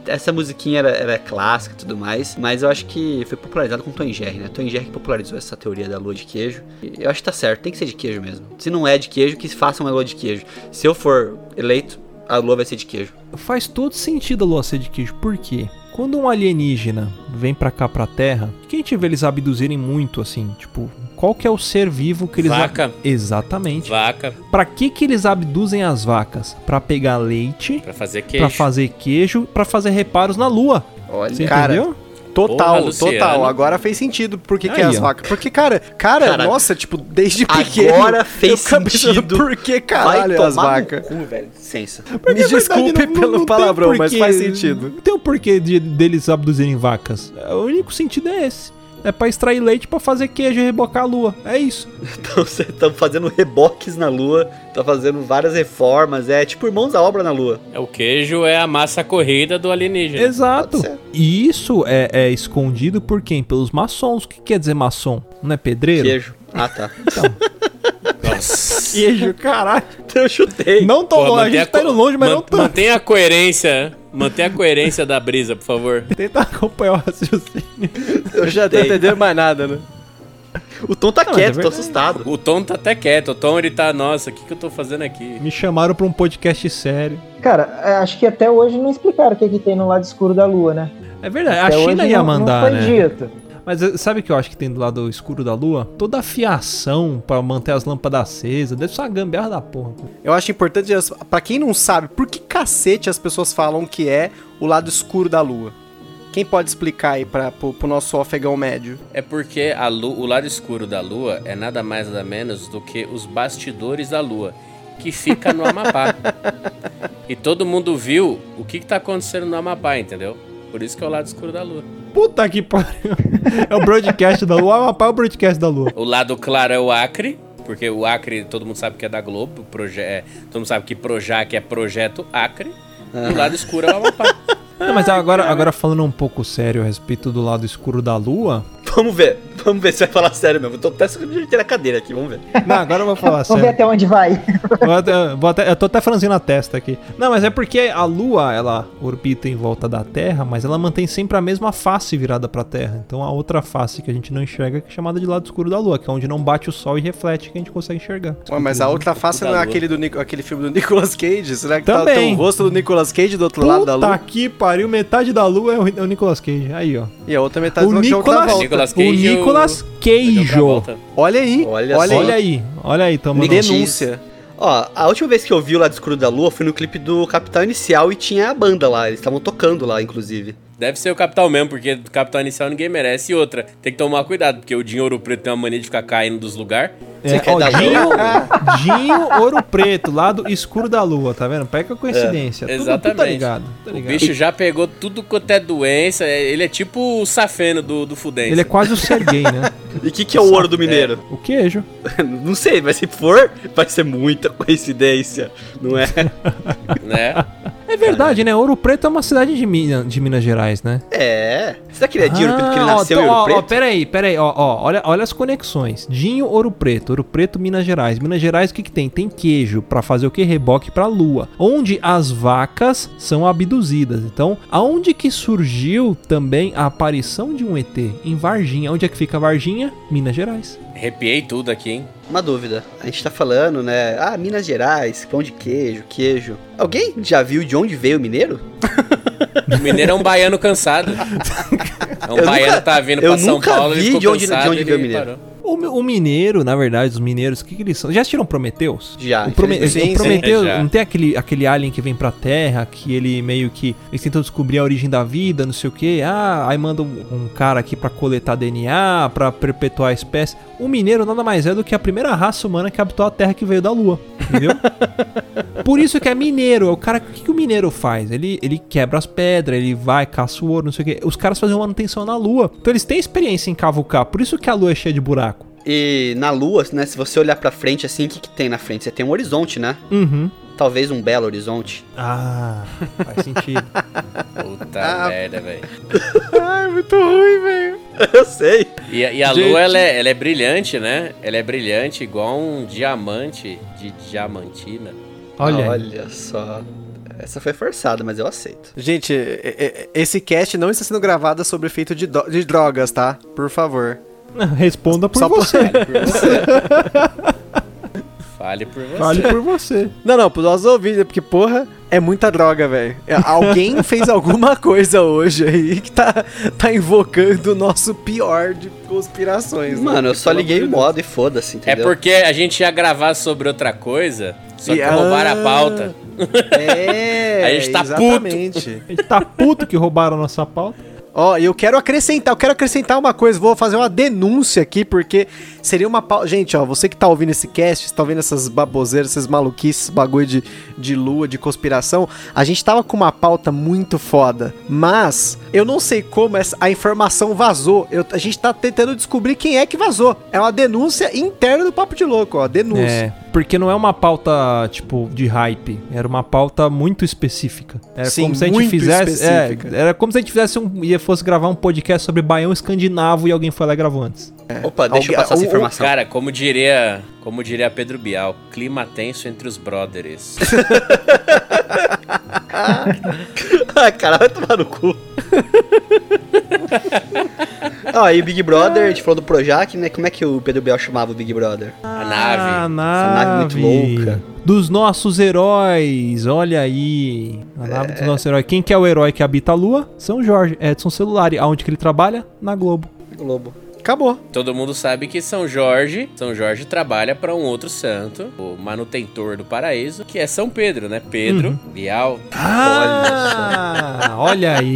essa musiquinha era, era clássica e tudo mais, mas eu acho que foi popularizado com Tom Jerry, né? Tom Jerry que popularizou essa teoria da lua de queijo. E eu acho que tá certo, tem que ser de queijo mesmo. Se não é de queijo, que façam uma lua de queijo. Se eu for eleito, a lua vai ser de queijo. Faz todo sentido a lua ser de queijo. Por quê? Quando um alienígena vem pra cá pra Terra, o que a gente vê eles abduzirem muito assim? Tipo, qual que é o ser vivo que eles Vaca. Exatamente. Vaca Pra que que eles abduzem as vacas? Pra pegar leite, pra fazer pra queijo. fazer queijo, pra fazer reparos na lua. Olha, Você Cara, entendeu? Total, Porra, total. Agora fez sentido por que, que é Aí, as ó. vacas. Porque, cara, cara, Cara, nossa, tipo, desde agora pequeno. fez ficava pensando, sentido. Por que caralho tomar as vacas? cu, velho. Licença. Porque, Me verdade, desculpe não- não- pelo não palavrão, mas faz sentido. Não tem o porquê de, deles abduzirem vacas. O único sentido é esse. É pra extrair leite pra fazer queijo e rebocar a lua. É isso. [LAUGHS] Então você tá fazendo reboques na lua, tá fazendo várias reformas, é tipo irmãos à obra na lua. É, O queijo é a massa corrida do alienígena. Exato. E isso é, é escondido por quem? Pelos maçons. O que quer dizer maçom? Não é pedreiro? Queijo. Ah, tá. [LAUGHS] Nossa. Queijo, caralho. Eu chutei. Não tão Pô, longe. A gente tá indo longe, mas man- não tanto. Mantenha a coerência. Mantenha a coerência da brisa, por favor. Tenta acompanhar o raciocínio. Eu já tô entendendo mais nada, né? O Tom tá Não, é quieto, tô verdade. assustado. O Tom tá até quieto. O Tom, ele tá... Nossa, o que que eu tô fazendo aqui? Me chamaram pra um podcast sério. Cara, é, acho que até hoje não explicaram o que, que tem no lado escuro da Lua, né? É verdade. Até a China ia não- mandar, não foi né? dito. Mas eh, sabe o que eu acho que tem do lado escuro da lua? Toda a fiação pra manter as lâmpadas acesas. Deve ser uma gambiarra da porra. Eu acho importante, pra quem não sabe, por que cacete as pessoas falam que é o lado escuro da lua? Quem pode explicar aí pra, pro, pro nosso afegão médio? É porque a lu- o lado escuro da lua é nada mais nada menos do que os bastidores da lua, que fica no Amapá. [LAUGHS] e todo mundo viu o que, que tá acontecendo no Amapá, entendeu? Por isso que é o lado escuro da lua. Puta que pariu. É o broadcast da lua. O Amapá é o broadcast da lua. O lado claro é o Acre porque o Acre todo mundo sabe que é da Globo, proje é, todo mundo sabe que Projac é Projeto Acre, e o lado escuro é o Amapá. Não, mas agora, agora falando um pouco sério a respeito do lado escuro da lua. Vamos ver. Vamos ver se vai falar sério mesmo. Eu tô até ajeitando a cadeira aqui, vamos ver. Não, agora eu vou falar Vamos ver sério. até onde vai. Vou até- vou até- eu tô até franzindo a testa aqui. Não, mas é porque a Lua, ela orbita em volta da Terra, mas ela mantém sempre a mesma face virada pra Terra. Então a outra face que a gente não enxerga que é chamada de lado escuro da Lua, que é onde não bate o sol e reflete que a gente consegue enxergar. Ué, mas a outra face não é aquele, do, aquele filme do Nicolas Cage? Será que tá, Também. tem o rosto do Nicolas Cage do outro lado da Puta lua? que pariu, metade da Lua é o, é o Nicolas Cage. Aí, ó. E a outra metade O do Nicolas- Travolta. Nicolas O Cage o- Nicolas Cage. Olha aí, Olha olha. Olha aí. olha aí, Nick- Denúncia. Ó, a última vez que eu vi o Lado Escuro da Lua foi no clipe do Capital Inicial e tinha a banda lá. Eles estavam tocando lá, inclusive. Deve ser o Capital mesmo, porque do Capital Inicial ninguém merece. E outra, tem que tomar cuidado, porque o Dinho Ouro Preto tem uma mania de ficar caindo dos lugares. É, quer ó, dar Dinho, Dinho Ouro Preto, lado escuro da lua, tá vendo? Pega a coincidência. Tudo- Tudo, tá exatamente. ligado. Tá O ligado. bicho já pegou tudo quanto é doença. é- Ele é tipo o safeno do, do Fudêncio. Ele é quase o Serguei, né? E o que, que é o ouro do mineiro? O queijo. [LAUGHS] Não sei, mas se for, vai ser muita coincidência, não é? né? [LAUGHS] É verdade, né? Ouro Preto é uma cidade de, Minas, de Minas Gerais, né? É. Será que ele é de Ouro Preto porque ele Ah, ó, nasceu então, em Ouro ó, Preto? Ó, peraí, peraí, ó, ó, olha, olha as conexões. Dinho, Ouro Preto, Ouro Preto, Minas Gerais. Minas Gerais, o que que tem? Tem queijo pra fazer o que? Reboque pra lua. Onde as vacas são abduzidas. Então, aonde que surgiu também a aparição de um ET? Em Varginha. Onde é que fica Varginha? Minas Gerais. Arrepiei tudo aqui, hein? Uma dúvida. A gente tá falando, né? Ah, Minas Gerais, pão de queijo, queijo. Alguém já viu de onde veio o mineiro? O mineiro é um baiano cansado. [LAUGHS] É um Eu baiano nunca- tá vindo pra São nunca Paulo, vi ficou de onde- de cansado, onde ele veio o mineiro. parou. O, o mineiro, na verdade, os mineiros, o que, que eles são? Já assistiram Prometheus? Já, O, Prome infelizmente. o sim, não tem aquele, aquele alien que vem pra Terra, que ele meio que. Eles tentam descobrir a origem da vida, não sei o que. Ah, aí manda um, um cara aqui pra coletar DNA, pra perpetuar a espécie. O mineiro nada mais é do que a primeira raça humana que habitou a Terra que veio da Lua. Entendeu? [LAUGHS] Por isso que é mineiro. É o cara. O que, que o mineiro faz? Ele, ele quebra as pedras, ele vai, caça o ouro, não sei o que. Os caras fazem manutenção na Lua. Então eles têm experiência em cavucar. Por isso que a Lua é cheia de buraco. E na lua, né? Se você olhar pra frente assim, o que, que tem na frente? Você tem um horizonte, né? Uhum. Talvez um belo horizonte. Ah, faz sentido. [LAUGHS] Puta Ah. merda, velho. Ai, muito ruim, velho. [LAUGHS] Eu sei. E, a- e a Gente. lua, ela é, ela é brilhante, né? Ela é brilhante igual um diamante de diamantina. Olha. Olha só. Essa foi forçada, mas eu aceito. Gente, esse cast não está sendo gravado sobre efeito de, de drogas, tá? Por favor. [LAUGHS] responda por Só por- você. Fale por você. Fale por você. Não, não, pros nossos ouvintes, porque, porra, é muita droga, velho. É, Alguém [LAUGHS] fez alguma coisa hoje aí que tá, tá invocando o nosso pior de conspirações. né? Mano, eu só liguei o modo e foda-se, É entendeu? porque a gente ia gravar sobre outra coisa, só que E- roubaram ah. a pauta. É, [LAUGHS] A gente tá puto. exatamente. A gente tá puto que roubaram a nossa pauta. Ó, e eu quero acrescentar, eu quero acrescentar uma coisa, vou fazer uma denúncia aqui, porque seria uma pauta. Gente, ó, você que tá ouvindo esse cast, tá ouvindo essas baboseiras, essas maluquices, bagulho de, de lua, de conspiração, a gente tava com uma pauta muito foda, mas eu não sei como essa, a informação vazou. Eu- a gente tá tentando descobrir quem é que vazou. É uma denúncia interna do Papo de Louco, ó, denúncia. É, porque não é uma pauta, tipo, de hype. Era uma pauta muito específica. Era Sim, como se a gente fizesse. é, era como se a gente fizesse um. ia fosse gravar um podcast sobre baião escandinavo e alguém foi lá e gravou antes. Opa, deixa eu passar essa o- o- informação. Cara, como diria, como diria Pedro Bial, clima tenso entre os brothers. [LAUGHS] Ah, cara, vai tomar no cu. [LAUGHS] Ó, e Big Brother, a gente falou do Projac, né? Como é que o Pedro Biel chamava o Big Brother? A A nave. nave. nave muito louca. Dos nossos heróis, olha aí. A nave É. dos nossos heróis. Quem que é o herói que habita a lua? São Jorge, Edson Celulari. Aonde que ele trabalha? Na Globo. Globo. Acabou. Todo mundo sabe que São Jorge, São Jorge trabalha para um outro santo, o manutentor do paraíso, que é São Pedro, né? Pedro Uhum. Bial. Ah, olha aí.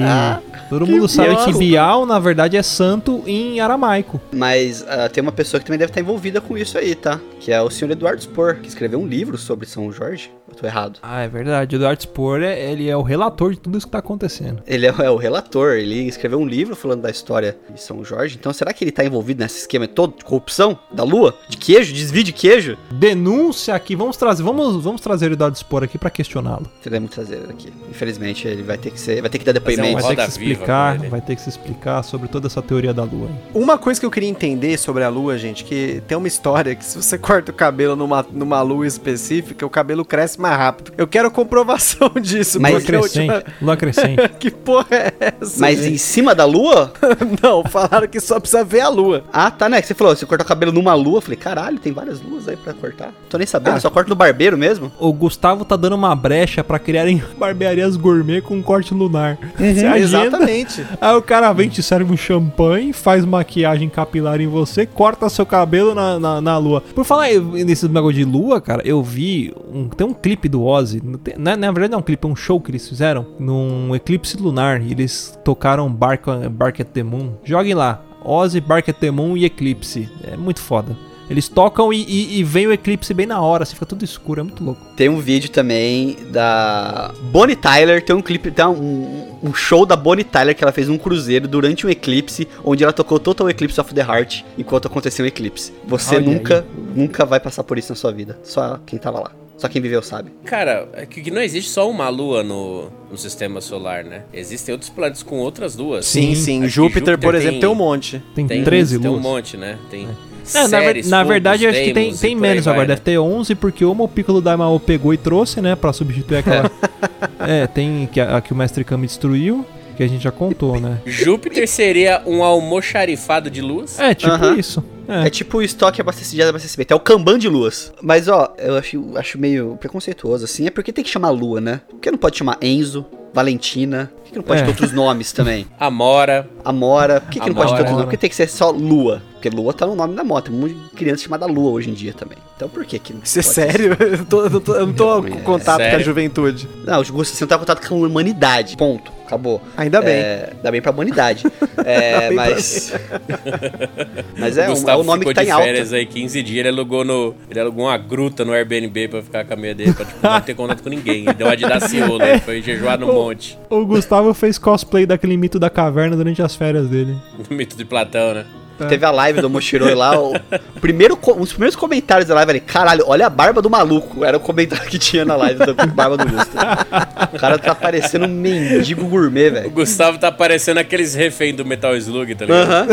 Todo mundo sabe que. Bial, na verdade, é santo em aramaico. Mas ah, tem uma pessoa que também deve estar envolvida com isso aí, tá? Que é o senhor Eduardo Spor, que escreveu um livro sobre São Jorge. Tô errado. Ah, é verdade. O Eduardo Spohr, é- ele é o relator de tudo isso que tá acontecendo. Ele é, é o relator, ele escreveu um livro falando da história de São Jorge. Então, será que ele tá envolvido nesse esquema todo de corrupção da lua? De queijo? Desvio de queijo? Denúncia aqui, vamos trazer, vamos, vamos trazer o Eduardo Spohr aqui pra questioná-lo. Teremos que trazer ele aqui. Infelizmente, ele vai ter que ser, vai ter que dar depoimento. Vai ter que se explicar, vai ter que se explicar sobre toda essa teoria da lua. Uma coisa que eu queria entender sobre a lua, gente, que tem uma história que se você [LAUGHS] corta o cabelo numa, numa lua específica, o cabelo cresce mais rápido. Eu quero comprovação [LAUGHS] disso, Mas- Lua crescente, última- [LAUGHS] lua crescente. Que porra é essa? Mas gente? em cima da lua? [LAUGHS] Não, falaram que só precisa ver a lua. Ah, tá, né? Que Você falou, você cortar o cabelo numa lua. Eu falei, caralho, tem várias luas aí pra cortar. Tô nem sabendo, Ah. só corto no barbeiro mesmo. O Gustavo tá dando uma brecha pra criarem barbearias gourmet com corte lunar. Agenda, Exatamente. Aí o cara vem, te serve um champanhe, faz maquiagem capilar em você, corta seu cabelo na, na, na lua. Por falar em- nesse negócio de lua, cara, eu vi. Um, tem um clipe do Ozzy. não tem- Na, na verdade, não é um clipe, é um show que eles fizeram num eclipse lunar. E eles tocaram Bark, Bark at the Moon. Joguem lá. Ozzy, Bark at the Moon e Eclipse. É muito foda. Eles tocam e, e, e vem o eclipse bem na hora, assim, fica tudo escuro, é muito louco. Tem um vídeo também da Bonnie Tyler, tem um clipe, tem um, um show da Bonnie Tyler que ela fez num cruzeiro durante um eclipse, onde ela tocou Total Eclipse of the Heart enquanto aconteceu o eclipse. Você Olha nunca, nunca vai passar por isso na sua vida. Só quem tava lá. Só quem viveu sabe. Cara, é que não existe só uma lua no, no sistema solar, né? Existem outros planetas com outras luas. Sim, sim. Que Júpiter, por Júpiter exemplo, tem- tem um monte. Tem, Tem 13 tem luas. um monte, né? Tem. É, na, ver- Ceres, na Phobos, verdade, eu acho que tem, tem menos vai, agora. né? Deve ter 11, porque uma o Piccolo Daimao pegou e trouxe, né? Pra substituir aquela... [LAUGHS] é, tem que a, a que o Mestre Kami destruiu, que a gente já contou, né? Júpiter seria um almoxarifado de luas? É, tipo Aham. isso. É, É. tipo o estoque abastecimento, de abastecimento. É o Kanban de luas. Mas, ó, eu acho, acho meio preconceituoso, assim. É porque tem que chamar lua, né? Por que não pode chamar Enzo, Valentina? Por que não pode É. ter outros nomes também? Amora. Amora. Por que, que não pode ter Amora. outros nomes? Por que tem que ser só Lua? Porque Lua tá no nome da moto. Tem um monte de criança chamada Lua hoje em dia também. Então por que que não Isso é sério? [LAUGHS] Eu, tô- eu tô- eu não tô É com contato com a juventude. Não, o você não tá em contato com a humanidade. Ponto. Acabou. Ainda bem. É, dá bem pra humanidade. É, [LAUGHS] mas. [LAUGHS] mas é, o um- é Gustavo o nome ficou que tá de em alta. férias aí 15 dias, ele alugou, no, ele alugou uma gruta no Airbnb pra ficar com a meia dele, pra tipo, não ter contato com ninguém. Ele deu uma de Daciolo, ele foi jejuar no monte. O Gustavo fez cosplay daquele mito da caverna durante as férias dele. No mito de Platão, né? Teve a live do Mochiroi lá. O primeiro, dos primeiros comentários da live ali, caralho, olha a barba do maluco. Era o comentário que tinha na live da barba do Gusto. O cara tá parecendo um mendigo gourmet, O velho. Gustavo tá parecendo aqueles reféns do Metal Slug, tá ligado? Aham,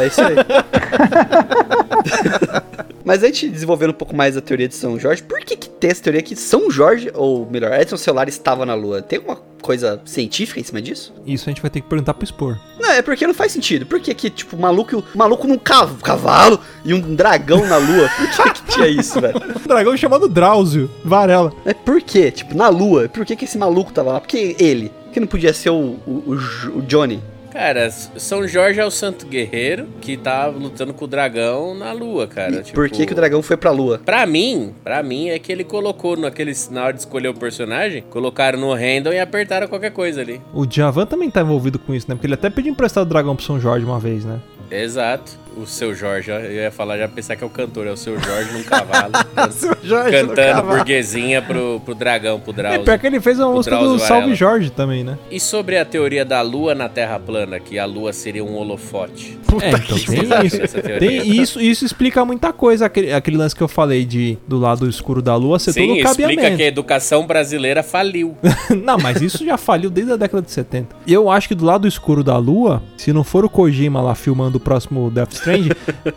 é isso aí. [LAUGHS] Mas a gente desenvolvendo um pouco mais a teoria de São Jorge, por que que tem essa teoria que São Jorge, ou melhor, Edson Celular estava na Lua? Tem alguma coisa científica em cima disso? Isso a gente vai ter que perguntar pro Spor. É porque não faz sentido. Por que que, tipo, maluco, maluco num cav- cavalo e um dragão na Lua? Por que que tinha isso, velho? [LAUGHS] Um dragão chamado Drauzio, Varela. É por quê? Tipo, na Lua, por que que esse maluco tava lá? Por que ele? Por que não podia ser o, o, o Johnny? Cara, São Jorge é o santo guerreiro que tá lutando com o dragão na lua, cara. E Tipo, por que que o dragão foi pra Lua? Pra mim, pra mim é que ele colocou naqueles, na hora de escolher o personagem, colocaram no random e apertaram qualquer coisa ali. O Djavan também tá envolvido com isso, né? Porque ele até pediu emprestado o dragão pro São Jorge uma vez, né? Exato. O seu Jorge, ó, eu ia falar, já pensar que é o cantor, é o seu Jorge num cavalo. [LAUGHS] Seu Jorge cantando cavalo. burguesinha pro, pro dragão, pro É, Drauzio. pior que ele fez uma O música do Drauzio Salve Varela. Jorge também, né? E sobre a teoria da lua na Terra plana, que a lua seria um holofote. é, então que tem isso. Tem isso, isso explica muita coisa, aquele, aquele lance que eu falei de do lado escuro da lua ser Sim, todo o explica cabeamento. que a educação brasileira faliu. [LAUGHS] não, mas isso já faliu desde a década de 70. E eu acho que do lado escuro da lua, se não for o Kojima lá filmando o próximo Death Strand,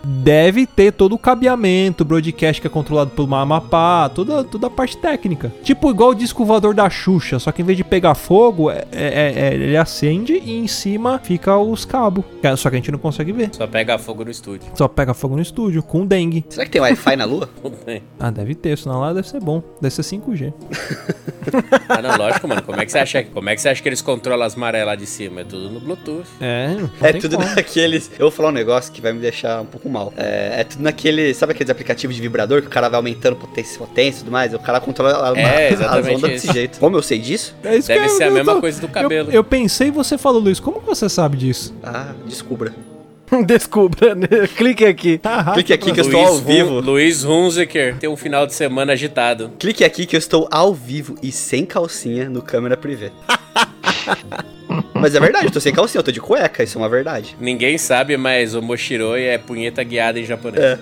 deve ter todo o cabeamento, o broadcast que é controlado pelo Amapá, toda, toda a parte técnica. Tipo igual o disco voador da Xuxa, só que em vez de pegar fogo, é- é- é- ele acende e em cima fica os cabos. Só que a gente não consegue ver. Só pega fogo no estúdio. Só pega fogo no estúdio, com dengue. Será que tem Wi-Fi na Lua? [LAUGHS] Ah, deve ter, senão lá deve ser bom. Deve ser 5G. [LAUGHS] Ah, não, lógico, mano. Como é que você acha, como é que, você acha que eles controlam as marés lá de cima? É tudo no Bluetooth. É, não É tudo como. [LAUGHS] naqueles. Eu vou falar um negócio que vai me deixar um pouco mal. É, é tudo naquele. Sabe aqueles aplicativos de vibrador que o cara vai aumentando potência, potência e tudo mais? O cara controla a, É, [LAUGHS] as exatamente ondas isso. desse jeito. Como eu sei disso? É isso Deve que eu- ser a eu mesma tô- coisa do eu- cabelo. Eu, pensei e você falou, Luiz, como que você sabe disso? [LAUGHS] Ah, descubra. [LAUGHS] Descubra, né? clique aqui. Clique aqui que eu estou ao Hun- vivo. Luiz Hunziker tem um final de semana agitado. Clique aqui que eu estou ao vivo e sem calcinha no câmera privê. Mas é verdade, eu tô sem calcinha, eu tô de cueca, isso é uma verdade. Ninguém sabe, mas o Moshiroi é punheta guiada em japonês.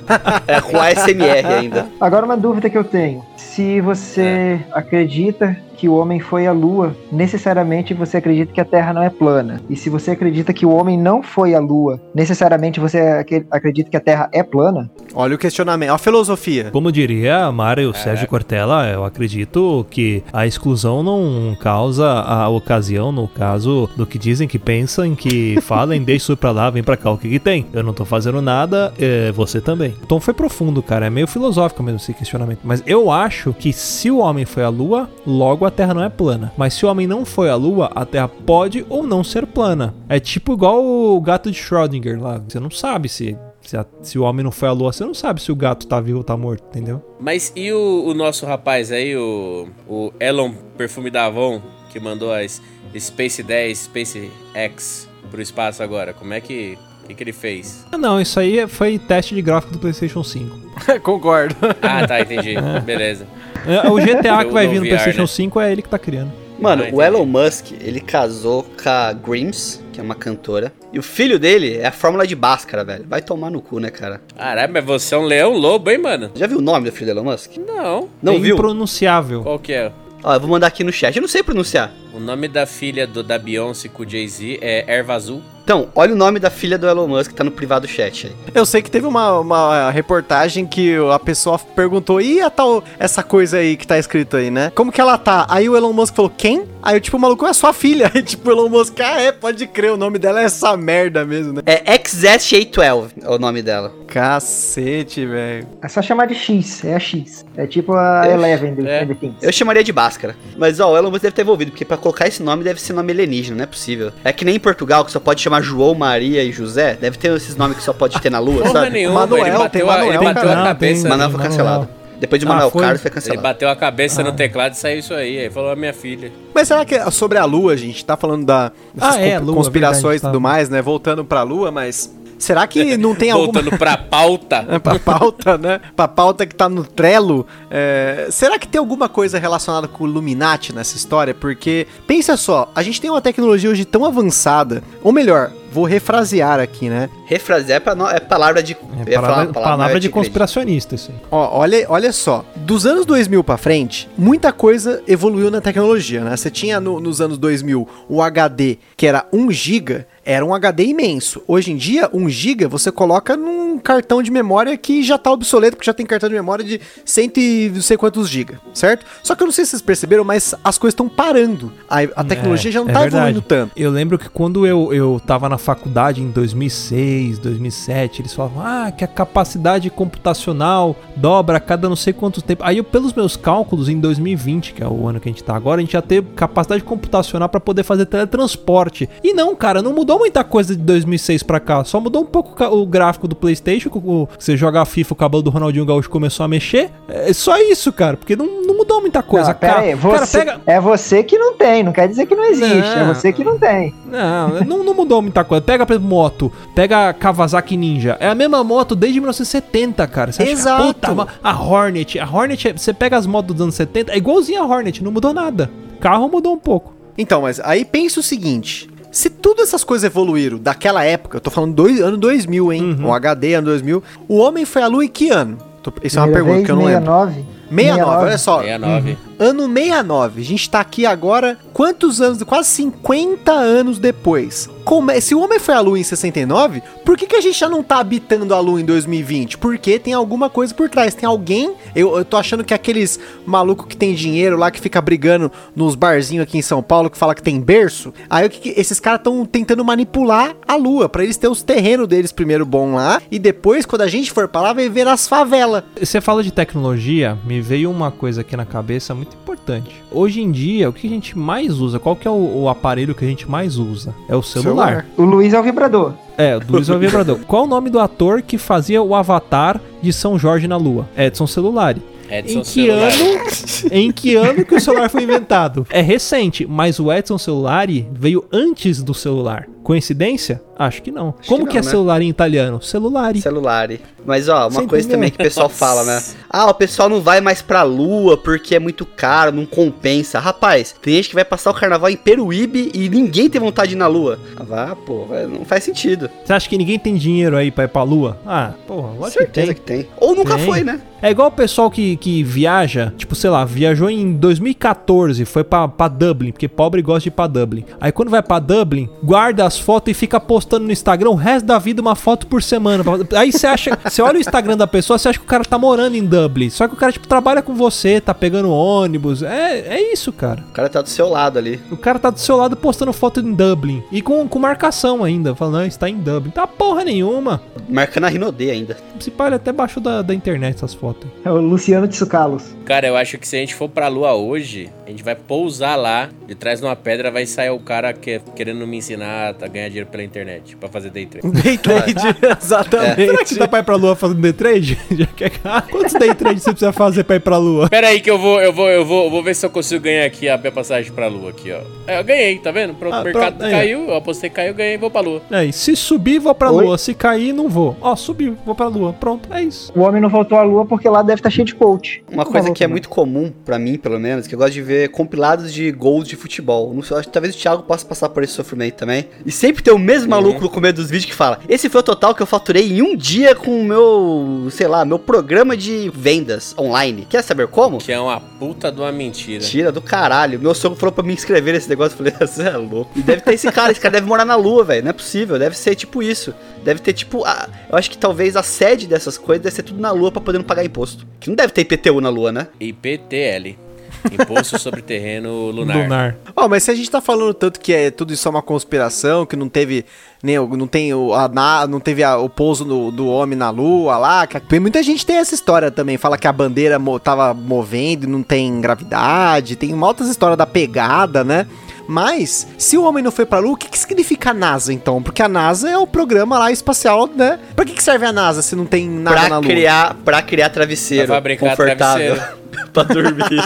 É [LAUGHS] com ASMR ainda. Agora uma dúvida que eu tenho. Se você acredita que o homem foi à lua, necessariamente você acredita que a Terra não é plana. E se você acredita que o homem não foi à lua, necessariamente você ac- acredita que a Terra é plana? Olha o questionamento, olha a filosofia. Como diria Mário Sérgio Cortella, eu acredito que a exclusão não causa a ocasião, no caso do que dizem, que pensam, que [LAUGHS] falem, deixa isso pra lá, vem pra cá, o que que tem? Eu não tô fazendo nada, é, você também. O tom foi profundo, cara, é meio filosófico mesmo esse questionamento. Mas eu acho que se o homem foi à lua, logo a Terra não é plana. Mas se o homem não foi à lua, a Terra pode ou não ser plana. É tipo igual o gato de Schrödinger lá, você não sabe se... Se, a- se o homem não foi à lua, você não sabe se o gato tá vivo ou tá morto, entendeu? Mas e o, o nosso rapaz aí, o, o Elon Perfume da Avon, que mandou as Space 10, Space X pro espaço agora? Como é que, que, que ele fez? Ah, não, isso aí foi teste de gráfico do PlayStation 5. [LAUGHS] Concordo. Ah, tá, entendi. [LAUGHS] Beleza. É, O GTA que vai no vir no VR, PlayStation né? 5 é ele que tá criando. Mano, Ah, o. Elon Musk, ele casou com a Grims, que é uma cantora. E o filho dele é a Fórmula de Bhaskara, velho. Vai tomar no cu, né, cara? Caralho, mas você é um leão lobo, hein, mano? Já viu o nome do filho do Elon Musk? Não. Não é viu? impronunciável. Qual que é? Ó, eu vou mandar aqui no chat. Eu não sei pronunciar. O nome da filha do, da Beyoncé com o Jay-Z é Erva Azul. Então, olha o nome da filha do Elon Musk que tá no privado chat aí. Eu sei que teve uma, uma reportagem que a pessoa perguntou, e a tal, essa coisa aí que tá escrito aí, né? Como que ela tá? Aí o Elon Musk falou, quem? Aí, tipo, o maluco é sua filha. [LAUGHS] Aí, tipo, o Elon Musk, ah, é, pode crer, o nome dela é essa merda mesmo, né? É XZ12 é o nome dela. Cacete, velho. É só chamar de X, é a X. É tipo a Eleven do É. Things. Eu chamaria de Bhaskara. Mas, ó, o Elon Musk deve ter envolvido, porque pra colocar esse nome deve ser nome alienígena, não é possível. É que nem em Portugal, que só pode chamar João, Maria e José. Deve ter esses nomes que só pode ter na lua, Porra sabe? nenhuma, Manuel, ele bateu, Manuel, ele bateu cara. a cabeça. Tem- Manuel foi Manuel. cancelado. Depois de Ah, Manuel foi? Carlos foi Ele cancelado. bateu a cabeça Ah. no teclado e saiu isso aí. Aí falou, a minha filha. Mas será que é sobre a Lua, gente tá falando da, dessas Ah, é, Lua, conspirações verdade, e tudo tá. mais, né? Voltando pra Lua, mas será que não tem [LAUGHS] alguma... Voltando pra pauta. [LAUGHS] É, pra pauta, né? Pra pauta que tá no Trello. é, Será que tem alguma coisa relacionada com o Illuminati nessa história? Porque, pensa só, a gente tem uma tecnologia hoje tão avançada, ou melhor, vou refrasear aqui, né? Refrasear é, pra no- é palavra de. É palavra, palavra mas eu de conspiracionista, isso aí. Ó, olha, olha só, dos anos 2000 pra frente, muita coisa evoluiu na tecnologia, né? Você tinha no- nos anos 2000 o HD, que era 1 GB, era um HD imenso. Hoje em dia, 1 GB você coloca num cartão de memória que já tá obsoleto, porque já tem cartão de memória de cento e não sei quantos GB, certo? Só que eu não sei se vocês perceberam, mas as coisas estão parando. A, a tecnologia É, já não é tá evoluindo tanto. Eu lembro que quando eu, eu tava na faculdade em 2006, 2007, eles falavam ah, que a capacidade computacional dobra a cada não sei quanto tempo. Aí, eu, pelos meus cálculos, em 2020, que é o ano que a gente tá agora, a gente já teve capacidade computacional pra poder fazer teletransporte. E não, cara, não mudou muita coisa de 2006 pra cá. Só mudou um pouco o gráfico do PlayStation. que o- Você joga a FIFA, o cabelo do Ronaldinho Gaúcho começou a mexer. É só isso, cara, porque não, não mudou muita coisa. Não, cara, aí, cara, você, pega. é você que não tem, não quer dizer que não existe, é Não. você que não tem. Não, não, não mudou muita coisa. Pega, por exemplo, moto. Pega a Kawasaki Ninja. É a mesma moto desde 1970, cara. Você acha que, Exato. puta, ma- a Hornet. A Hornet, você pega as motos dos anos 70, é igualzinha a Hornet, não mudou nada. Carro mudou um pouco. Então, mas aí pensa o seguinte: se todas essas coisas evoluíram daquela época, eu tô falando dois, ano 2000, hein? Uhum. O HD, ano 2000. O homem foi à lua em que ano? Isso é uma Primeira pergunta vez, que eu não lembro. 69. 69, olha só. 69. Ano 69. A gente tá aqui agora, quantos anos? Quase 50 anos depois. Como se o homem foi à Lua em 69, por que, que a gente já não tá habitando a Lua em 2020? Porque tem alguma coisa por trás. Tem alguém. Eu, eu tô achando que aqueles malucos que tem dinheiro lá, que fica brigando nos barzinhos aqui em São Paulo, que fala que tem berço. Aí que esses caras estão tentando manipular a Lua, pra eles terem os terrenos deles primeiro bom lá. E depois, quando a gente for pra lá, vai ver as favelas. Você fala de tecnologia, me veio uma coisa aqui na cabeça muito importante. Hoje em dia, o que a gente mais usa? Qual que é o, o aparelho que a gente mais usa? É o celular. Celular. O Luiz é o vibrador. É, do Luiz é o Vibrador. [LAUGHS] Qual o nome do ator que fazia o avatar de São Jorge na Lua? Edson Celulari. Edson Em que celular. ano? em que ano que o celular foi inventado? É recente, mas o Edson Celulari veio antes do celular. Coincidência? Acho que não. Acho Como que que, não, é né? celular em italiano? Celulari. Celular. Mas ó, uma Você coisa também que o pessoal fala, né? Ah, o pessoal não vai mais pra lua porque é muito caro, não compensa. Rapaz, tem gente que vai passar o carnaval em Peruíbe e ninguém tem vontade de ir na lua. Ah, vá, pô, vai- não faz sentido. Você acha que ninguém tem dinheiro aí pra ir pra lua? Ah, porra, lógico que Certeza tem. que tem. Ou nunca Tem. foi, né? É igual o pessoal que, que viaja, tipo, sei lá, viajou em 2014, foi pra, pra Dublin, porque pobre gosta de ir pra Dublin. Aí quando vai pra Dublin, guarda as fotos e fica postando no Instagram o resto da vida uma foto por semana. Aí você acha, você olha o Instagram da pessoa, você acha que o cara tá morando em Dublin. Só que o cara, tipo, trabalha com você, tá pegando ônibus. É, é isso, cara. O cara tá do seu lado ali. O cara tá do seu lado postando foto em Dublin. E com, com marcação ainda. Falando, não, está em Dublin. Tá porra nenhuma. Marcando a Rinodê ainda. Se pá, ele até baixou da, da internet essas fotos. É o Luciano Tsukalos. Cara, eu acho que se a gente for pra lua hoje, a gente vai pousar lá, de trás de uma pedra vai sair o cara que, querendo me ensinar a ganhar dinheiro pela internet, pra fazer day trade. Day trade, [LAUGHS] exatamente. Será que dá pra ir pra lua fazendo day trade? [LAUGHS] Quantos day trade você precisa fazer pra ir pra lua? Pera aí que eu vou, eu vou, eu vou, eu vou ver se eu consigo ganhar aqui a minha passagem pra lua aqui, ó. É, eu ganhei, tá vendo? Pronto, Ah, o mercado ó. caiu, eu apostei que caiu, ganhei, vou pra lua. Aí, se subir, vou pra Oi? lua. Se cair, não vou. Ó, subiu, vou pra lua. Pronto, é isso. O homem não voltou à lua porque lá deve estar cheio de coach. Uma Não coisa que é muito comum, pra mim, pelo menos, que eu gosto de ver compilados de gols de futebol. Não sei, acho que talvez o Thiago possa passar por esse sofrimento também. E sempre tem o mesmo maluco no começo dos vídeos que fala: Esse foi o total que eu faturei em um dia com o meu, sei lá, meu programa de vendas online. Quer saber como? Que é uma puta de uma mentira. Tira do caralho. Meu sogro falou pra me inscrever nesse negócio. Eu falei, [LAUGHS] você é louco. E deve ter esse cara. Esse cara deve morar na lua, velho. Não é possível. Deve ser tipo isso. Deve ter tipo. a- eu acho que talvez a sede dessas coisas deve ser tudo na lua pra poder não pagar imposto. Que não deve ter IPTU na lua, né? IPTL. Imposto sobre terreno lunar. Lunar. Ó, mas se a gente tá falando tanto que é tudo isso é uma conspiração, que não teve nem o- não tem o a, na- não teve a- o pouso do, do homem na lua lá, que, muita gente tem essa história também, fala que a bandeira mo, tava movendo e não tem gravidade, tem uma outras história da pegada, né? Mas, se o homem não foi pra lua, o que, que significa a NASA, então? Porque a NASA é o programa lá espacial, né? Pra que, que serve a NASA se não tem nada na Pra lua? criar, pra criar travesseiro Pra fabricar confortável travesseiro. [LAUGHS] [LAUGHS] pra dormir.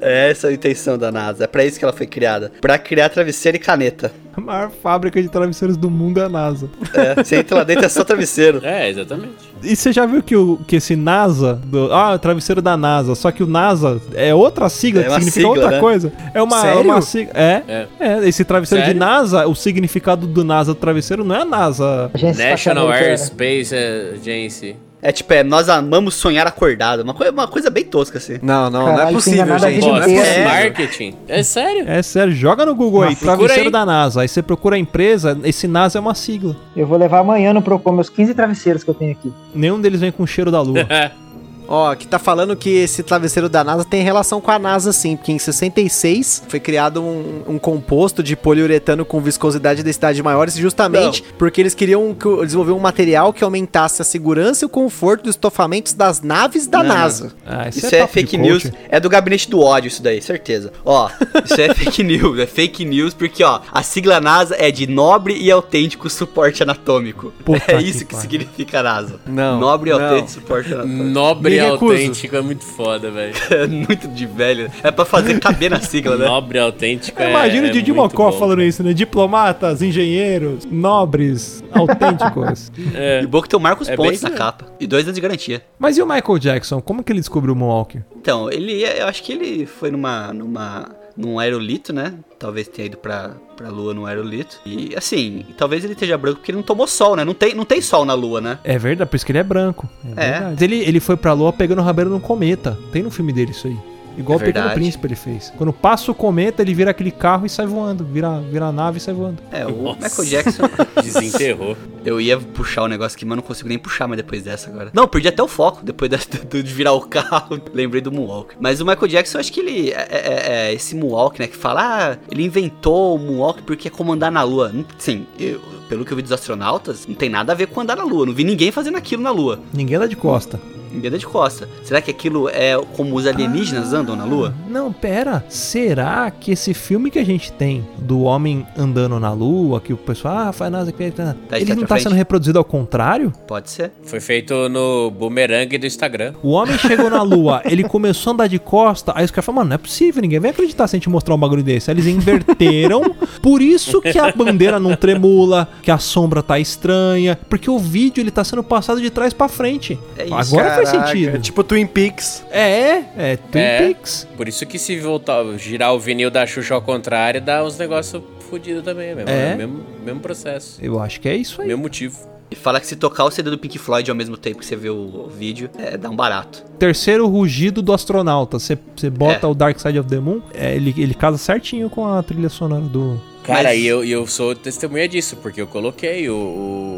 É Essa é a intenção da NASA. É pra isso que ela foi criada. Pra criar travesseiro e caneta. A maior fábrica de travesseiros do mundo é a NASA. É, você entra lá dentro é só travesseiro. É, exatamente. E você já viu que, o, que esse NASA, do, ah, o travesseiro da NASA, só que o NASA é outra sigla É que significa sigla, outra né? coisa. É uma, Sério? uma sigla. É, É. é. esse travesseiro Sério? de NASA, o significado do NASA do travesseiro não é a NASA. National. Airspace Agency. É tipo, é, nós amamos sonhar acordado. Uma coisa, uma coisa bem tosca, assim. Não, não, não é Caralho, possível, gente. Não é é possível. marketing. É sério. É sério, joga no Google aí, Procura travesseiro aí. da NASA. Aí você procura a empresa, esse NASA é uma sigla. Eu vou levar amanhã no Procon meus 15 travesseiros que eu tenho aqui. Nenhum deles vem com o cheiro da lua. [LAUGHS] Ó, que tá falando que esse travesseiro da NASA tem relação com a NASA, sim, porque em 66 foi criado um, um composto de poliuretano com viscosidade e densidade maiores, justamente porque eles queriam que- desenvolver um material que aumentasse a segurança e o conforto dos estofamentos das naves da Não, não. NASA. Ah, Isso é, papo de fake coach. news. É do gabinete do ódio, isso daí, certeza. Ó, isso é [LAUGHS] fake news. É fake news porque, ó, a sigla NASA é de nobre e autêntico suporte anatômico. Puta é que isso que, pariu. significa NASA. Não, Nobre e não. autêntico suporte anatômico. Nobre E recuso. autêntico é muito foda, velho. [LAUGHS] É muito de velho. É pra fazer caber na sigla, né? Nobre autêntico é. Imagina é o Didi muito Mocó falando cara. isso, né? Diplomatas, engenheiros, nobres, autênticos. [LAUGHS] É. E bom que tem o Marcos É Pontes na capa. E dois anos de garantia. Mas e o Michael Jackson? Como que ele descobriu o Moonwalker? Então, ele, eu acho que ele foi numa, numa, num aerolito, né? Talvez tenha ido pra, pra lua num aerolito. E, assim, talvez ele esteja branco porque ele não tomou sol, né? Não tem, não tem sol na lua, né? É verdade, por isso que ele é branco. É, É. verdade. Ele, ele foi pra lua pegando o rabeiro num cometa. Tem no filme dele isso aí. Igual É o Pequeno. Príncipe ele fez. Quando passa o cometa, ele vira aquele carro e sai voando. Vira, vira a nave e sai voando. É, o Nossa. Michael Jackson. [LAUGHS] Desenterrou. Eu ia puxar o negócio aqui, mas não consigo nem puxar mais depois dessa agora. Não, perdi até o foco depois dessa- do- [LAUGHS] de virar o carro. [LAUGHS] Lembrei do Moonwalk. Mas o Michael Jackson, eu acho que ele. É, é- é esse Moonwalk, né? Que fala, ah, ele inventou o Moonwalk porque é como andar na lua. Sim, eu- pelo que eu vi dos astronautas, não tem nada a ver com andar na lua. Não vi ninguém fazendo aquilo na lua. Ninguém dá de costa. Anda de costa. Será que aquilo é como os alienígenas andam na Lua? Não, pera. Será que esse filme que a gente tem do homem andando na lua, que o pessoal, ah, faz nada aqui, tá, ele tá não tá frente. sendo reproduzido ao contrário? Pode ser. Foi feito no boomerang do Instagram. O homem chegou na lua, ele começou a andar de costa, aí os caras falaram, mano, não é possível, ninguém vai acreditar se a gente mostrar um bagulho desse. Aí eles inverteram, por isso que a bandeira não tremula, que a sombra tá estranha, porque o vídeo ele tá sendo passado de trás pra frente. É isso. Agora faz sentido. Tipo Twin Peaks. É, é Twin É. Peaks. Por isso que se voltar, girar o vinil da Xuxa ao contrário, dá uns negócios fodidos também, mesmo. É. É. Mesmo, mesmo processo. Eu acho que é isso aí. Mesmo motivo. E fala que se tocar o CD do Pink Floyd ao mesmo tempo que você vê o, o vídeo, é, dá um barato. Terceiro rugido do astronauta. Você você bota É. o Dark Side of the Moon, é, ele, ele casa certinho com a trilha sonora do. Cara, Mas- e eu, eu sou testemunha disso, porque eu coloquei o,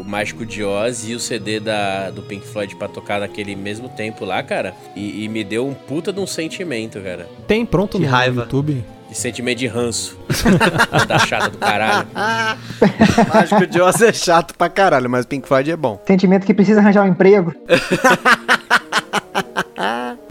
o Mágico de Oz e o CD da, do Pink Floyd pra tocar naquele mesmo tempo lá, cara. E, e me deu um puta de um sentimento, cara. Tem pronto Que no raiva. YouTube. De sentimento de ranço. [LAUGHS] da chata do caralho. Mágico de Oz é chato pra caralho, mas Pink Floyd é bom. Sentimento que precisa arranjar um emprego. [LAUGHS]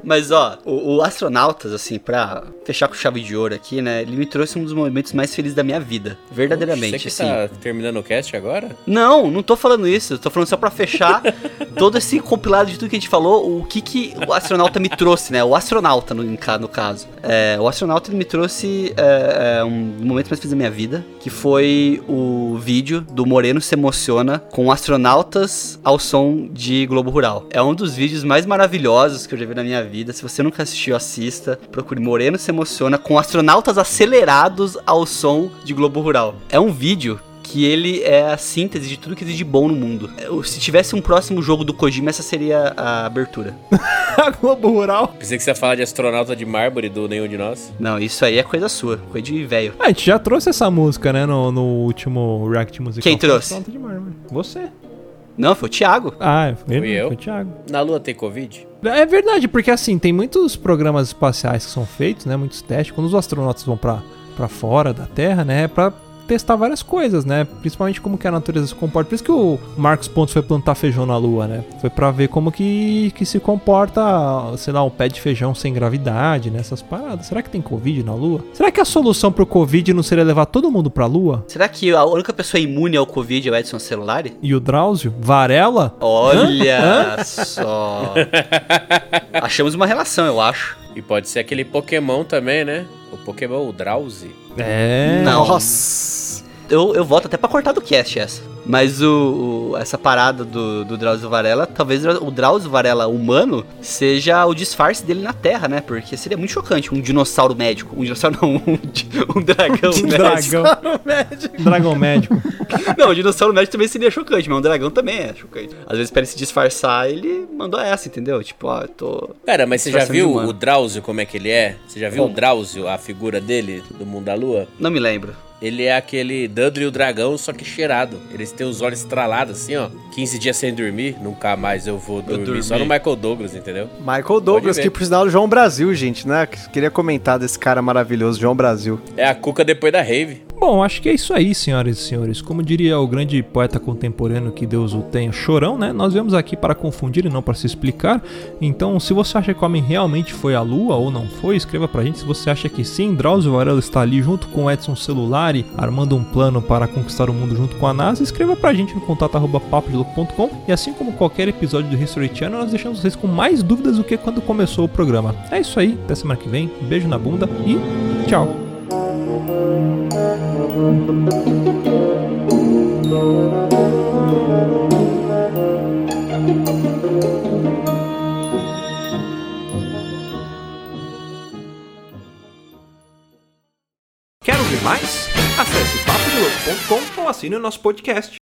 Mas ó, o, o Astronautas, assim, pra fechar com chave de ouro aqui, né? Ele me trouxe um dos momentos mais felizes da minha vida. Verdadeiramente, Você que assim. tá terminando o cast agora? Não, não tô falando isso. Eu tô falando só pra fechar [LAUGHS] todo esse compilado de tudo que a gente falou. O que que o astronauta me trouxe, né? O astronauta, no, no caso. É, o astronauta ele me trouxe é, é, um momento mais feliz da minha vida, que foi o vídeo do Moreno se emociona com astronautas ao som de Globo Rural. É um dos vídeos mais maravilhosos que eu já vi na minha vida. Se você nunca assistiu, assista. Procure Moreno se emociona com astronautas acelerados ao som de Globo Rural. É um vídeo que ele é a síntese de tudo que existe de bom no mundo. Eu- Se tivesse um próximo jogo do Kojima, essa seria a abertura. [LAUGHS] A Globo Rural. Pensei que você ia falar de astronauta de mármore do Nenhum de Nós. Não, isso aí é coisa sua, coisa de velho. Ah, a gente já trouxe essa música, né? No, no último React musical. Quem trouxe? Astronauta de Mármore. Você. Não, foi o Thiago. Ah, foi, ele, Fui eu? foi o Thiago. Na Lua tem Covid? É verdade, porque assim, tem muitos programas espaciais que são feitos, né? Muitos testes. Quando os astronautas vão pra, pra fora da Terra, né? É pra testar várias coisas, né? Principalmente como que a natureza se comporta. Por isso que o Marcos Pontes foi plantar feijão na Lua, né? Foi pra ver como que, que se comporta, sei lá, um pé de feijão sem gravidade, né? Essas paradas. Será que tem Covid na Lua? Será que a solução pro Covid não seria levar todo mundo pra Lua? Será que a única pessoa imune ao Covid é o Edson Celulari? E o Drauzio? Varela? Olha só. [LAUGHS] Achamos uma relação, eu acho. E pode ser aquele Pokémon também, né? O Pokémon, o Drowsy. É. Nossa. Eu, eu volto até pra cortar do cast essa. Mas o, o- essa parada do, do Drauzio Varela, talvez o Drauzio Varela humano seja o disfarce dele na Terra, né? Porque seria muito chocante um dinossauro médico. Um dinossauro não, [LAUGHS] um, um dragão Um médico. dragão. Dragão médico. [LAUGHS] Não, o dinossauro médico também seria chocante, mas um dragão também é chocante. Às vezes, pra ele se disfarçar, ele mandou essa, entendeu? Tipo, ó, eu tô. Cara, mas você já viu humano. o Drauzio como é que ele é? Você já viu Como? o Drauzio, a figura dele do mundo da lua? Não me lembro. Ele é aquele Dudley o dragão, só que cheirado. Eles têm os olhos estralados assim, ó. 15 dias sem dormir, nunca mais eu vou dormir. dormi. Só no Michael Douglas, entendeu? Michael Douglas, que por sinal é o João Brasil, gente, né? Queria comentar desse cara maravilhoso, João Brasil. É a Cuca depois da rave. Bom, acho que é isso aí, senhoras e senhores. Como diria o grande poeta contemporâneo que Deus o tenha, Chorão, né? Nós viemos aqui para confundir e não para se explicar. Então, se você acha que o homem realmente foi à Lua ou não foi, escreva pra gente. Se você acha que sim, Drauzio Varela está ali junto com Edson Celulari, armando um plano para conquistar o mundo junto com a NASA, escreva pra gente no contato arroba papodelouco.com. E assim como qualquer episódio do History Channel, nós deixamos vocês com mais dúvidas do que quando começou o programa. É isso aí, até semana que vem. Beijo na bunda e tchau. Quer ouvir mais? Acesse papodelouco.com ou assine o nosso podcast.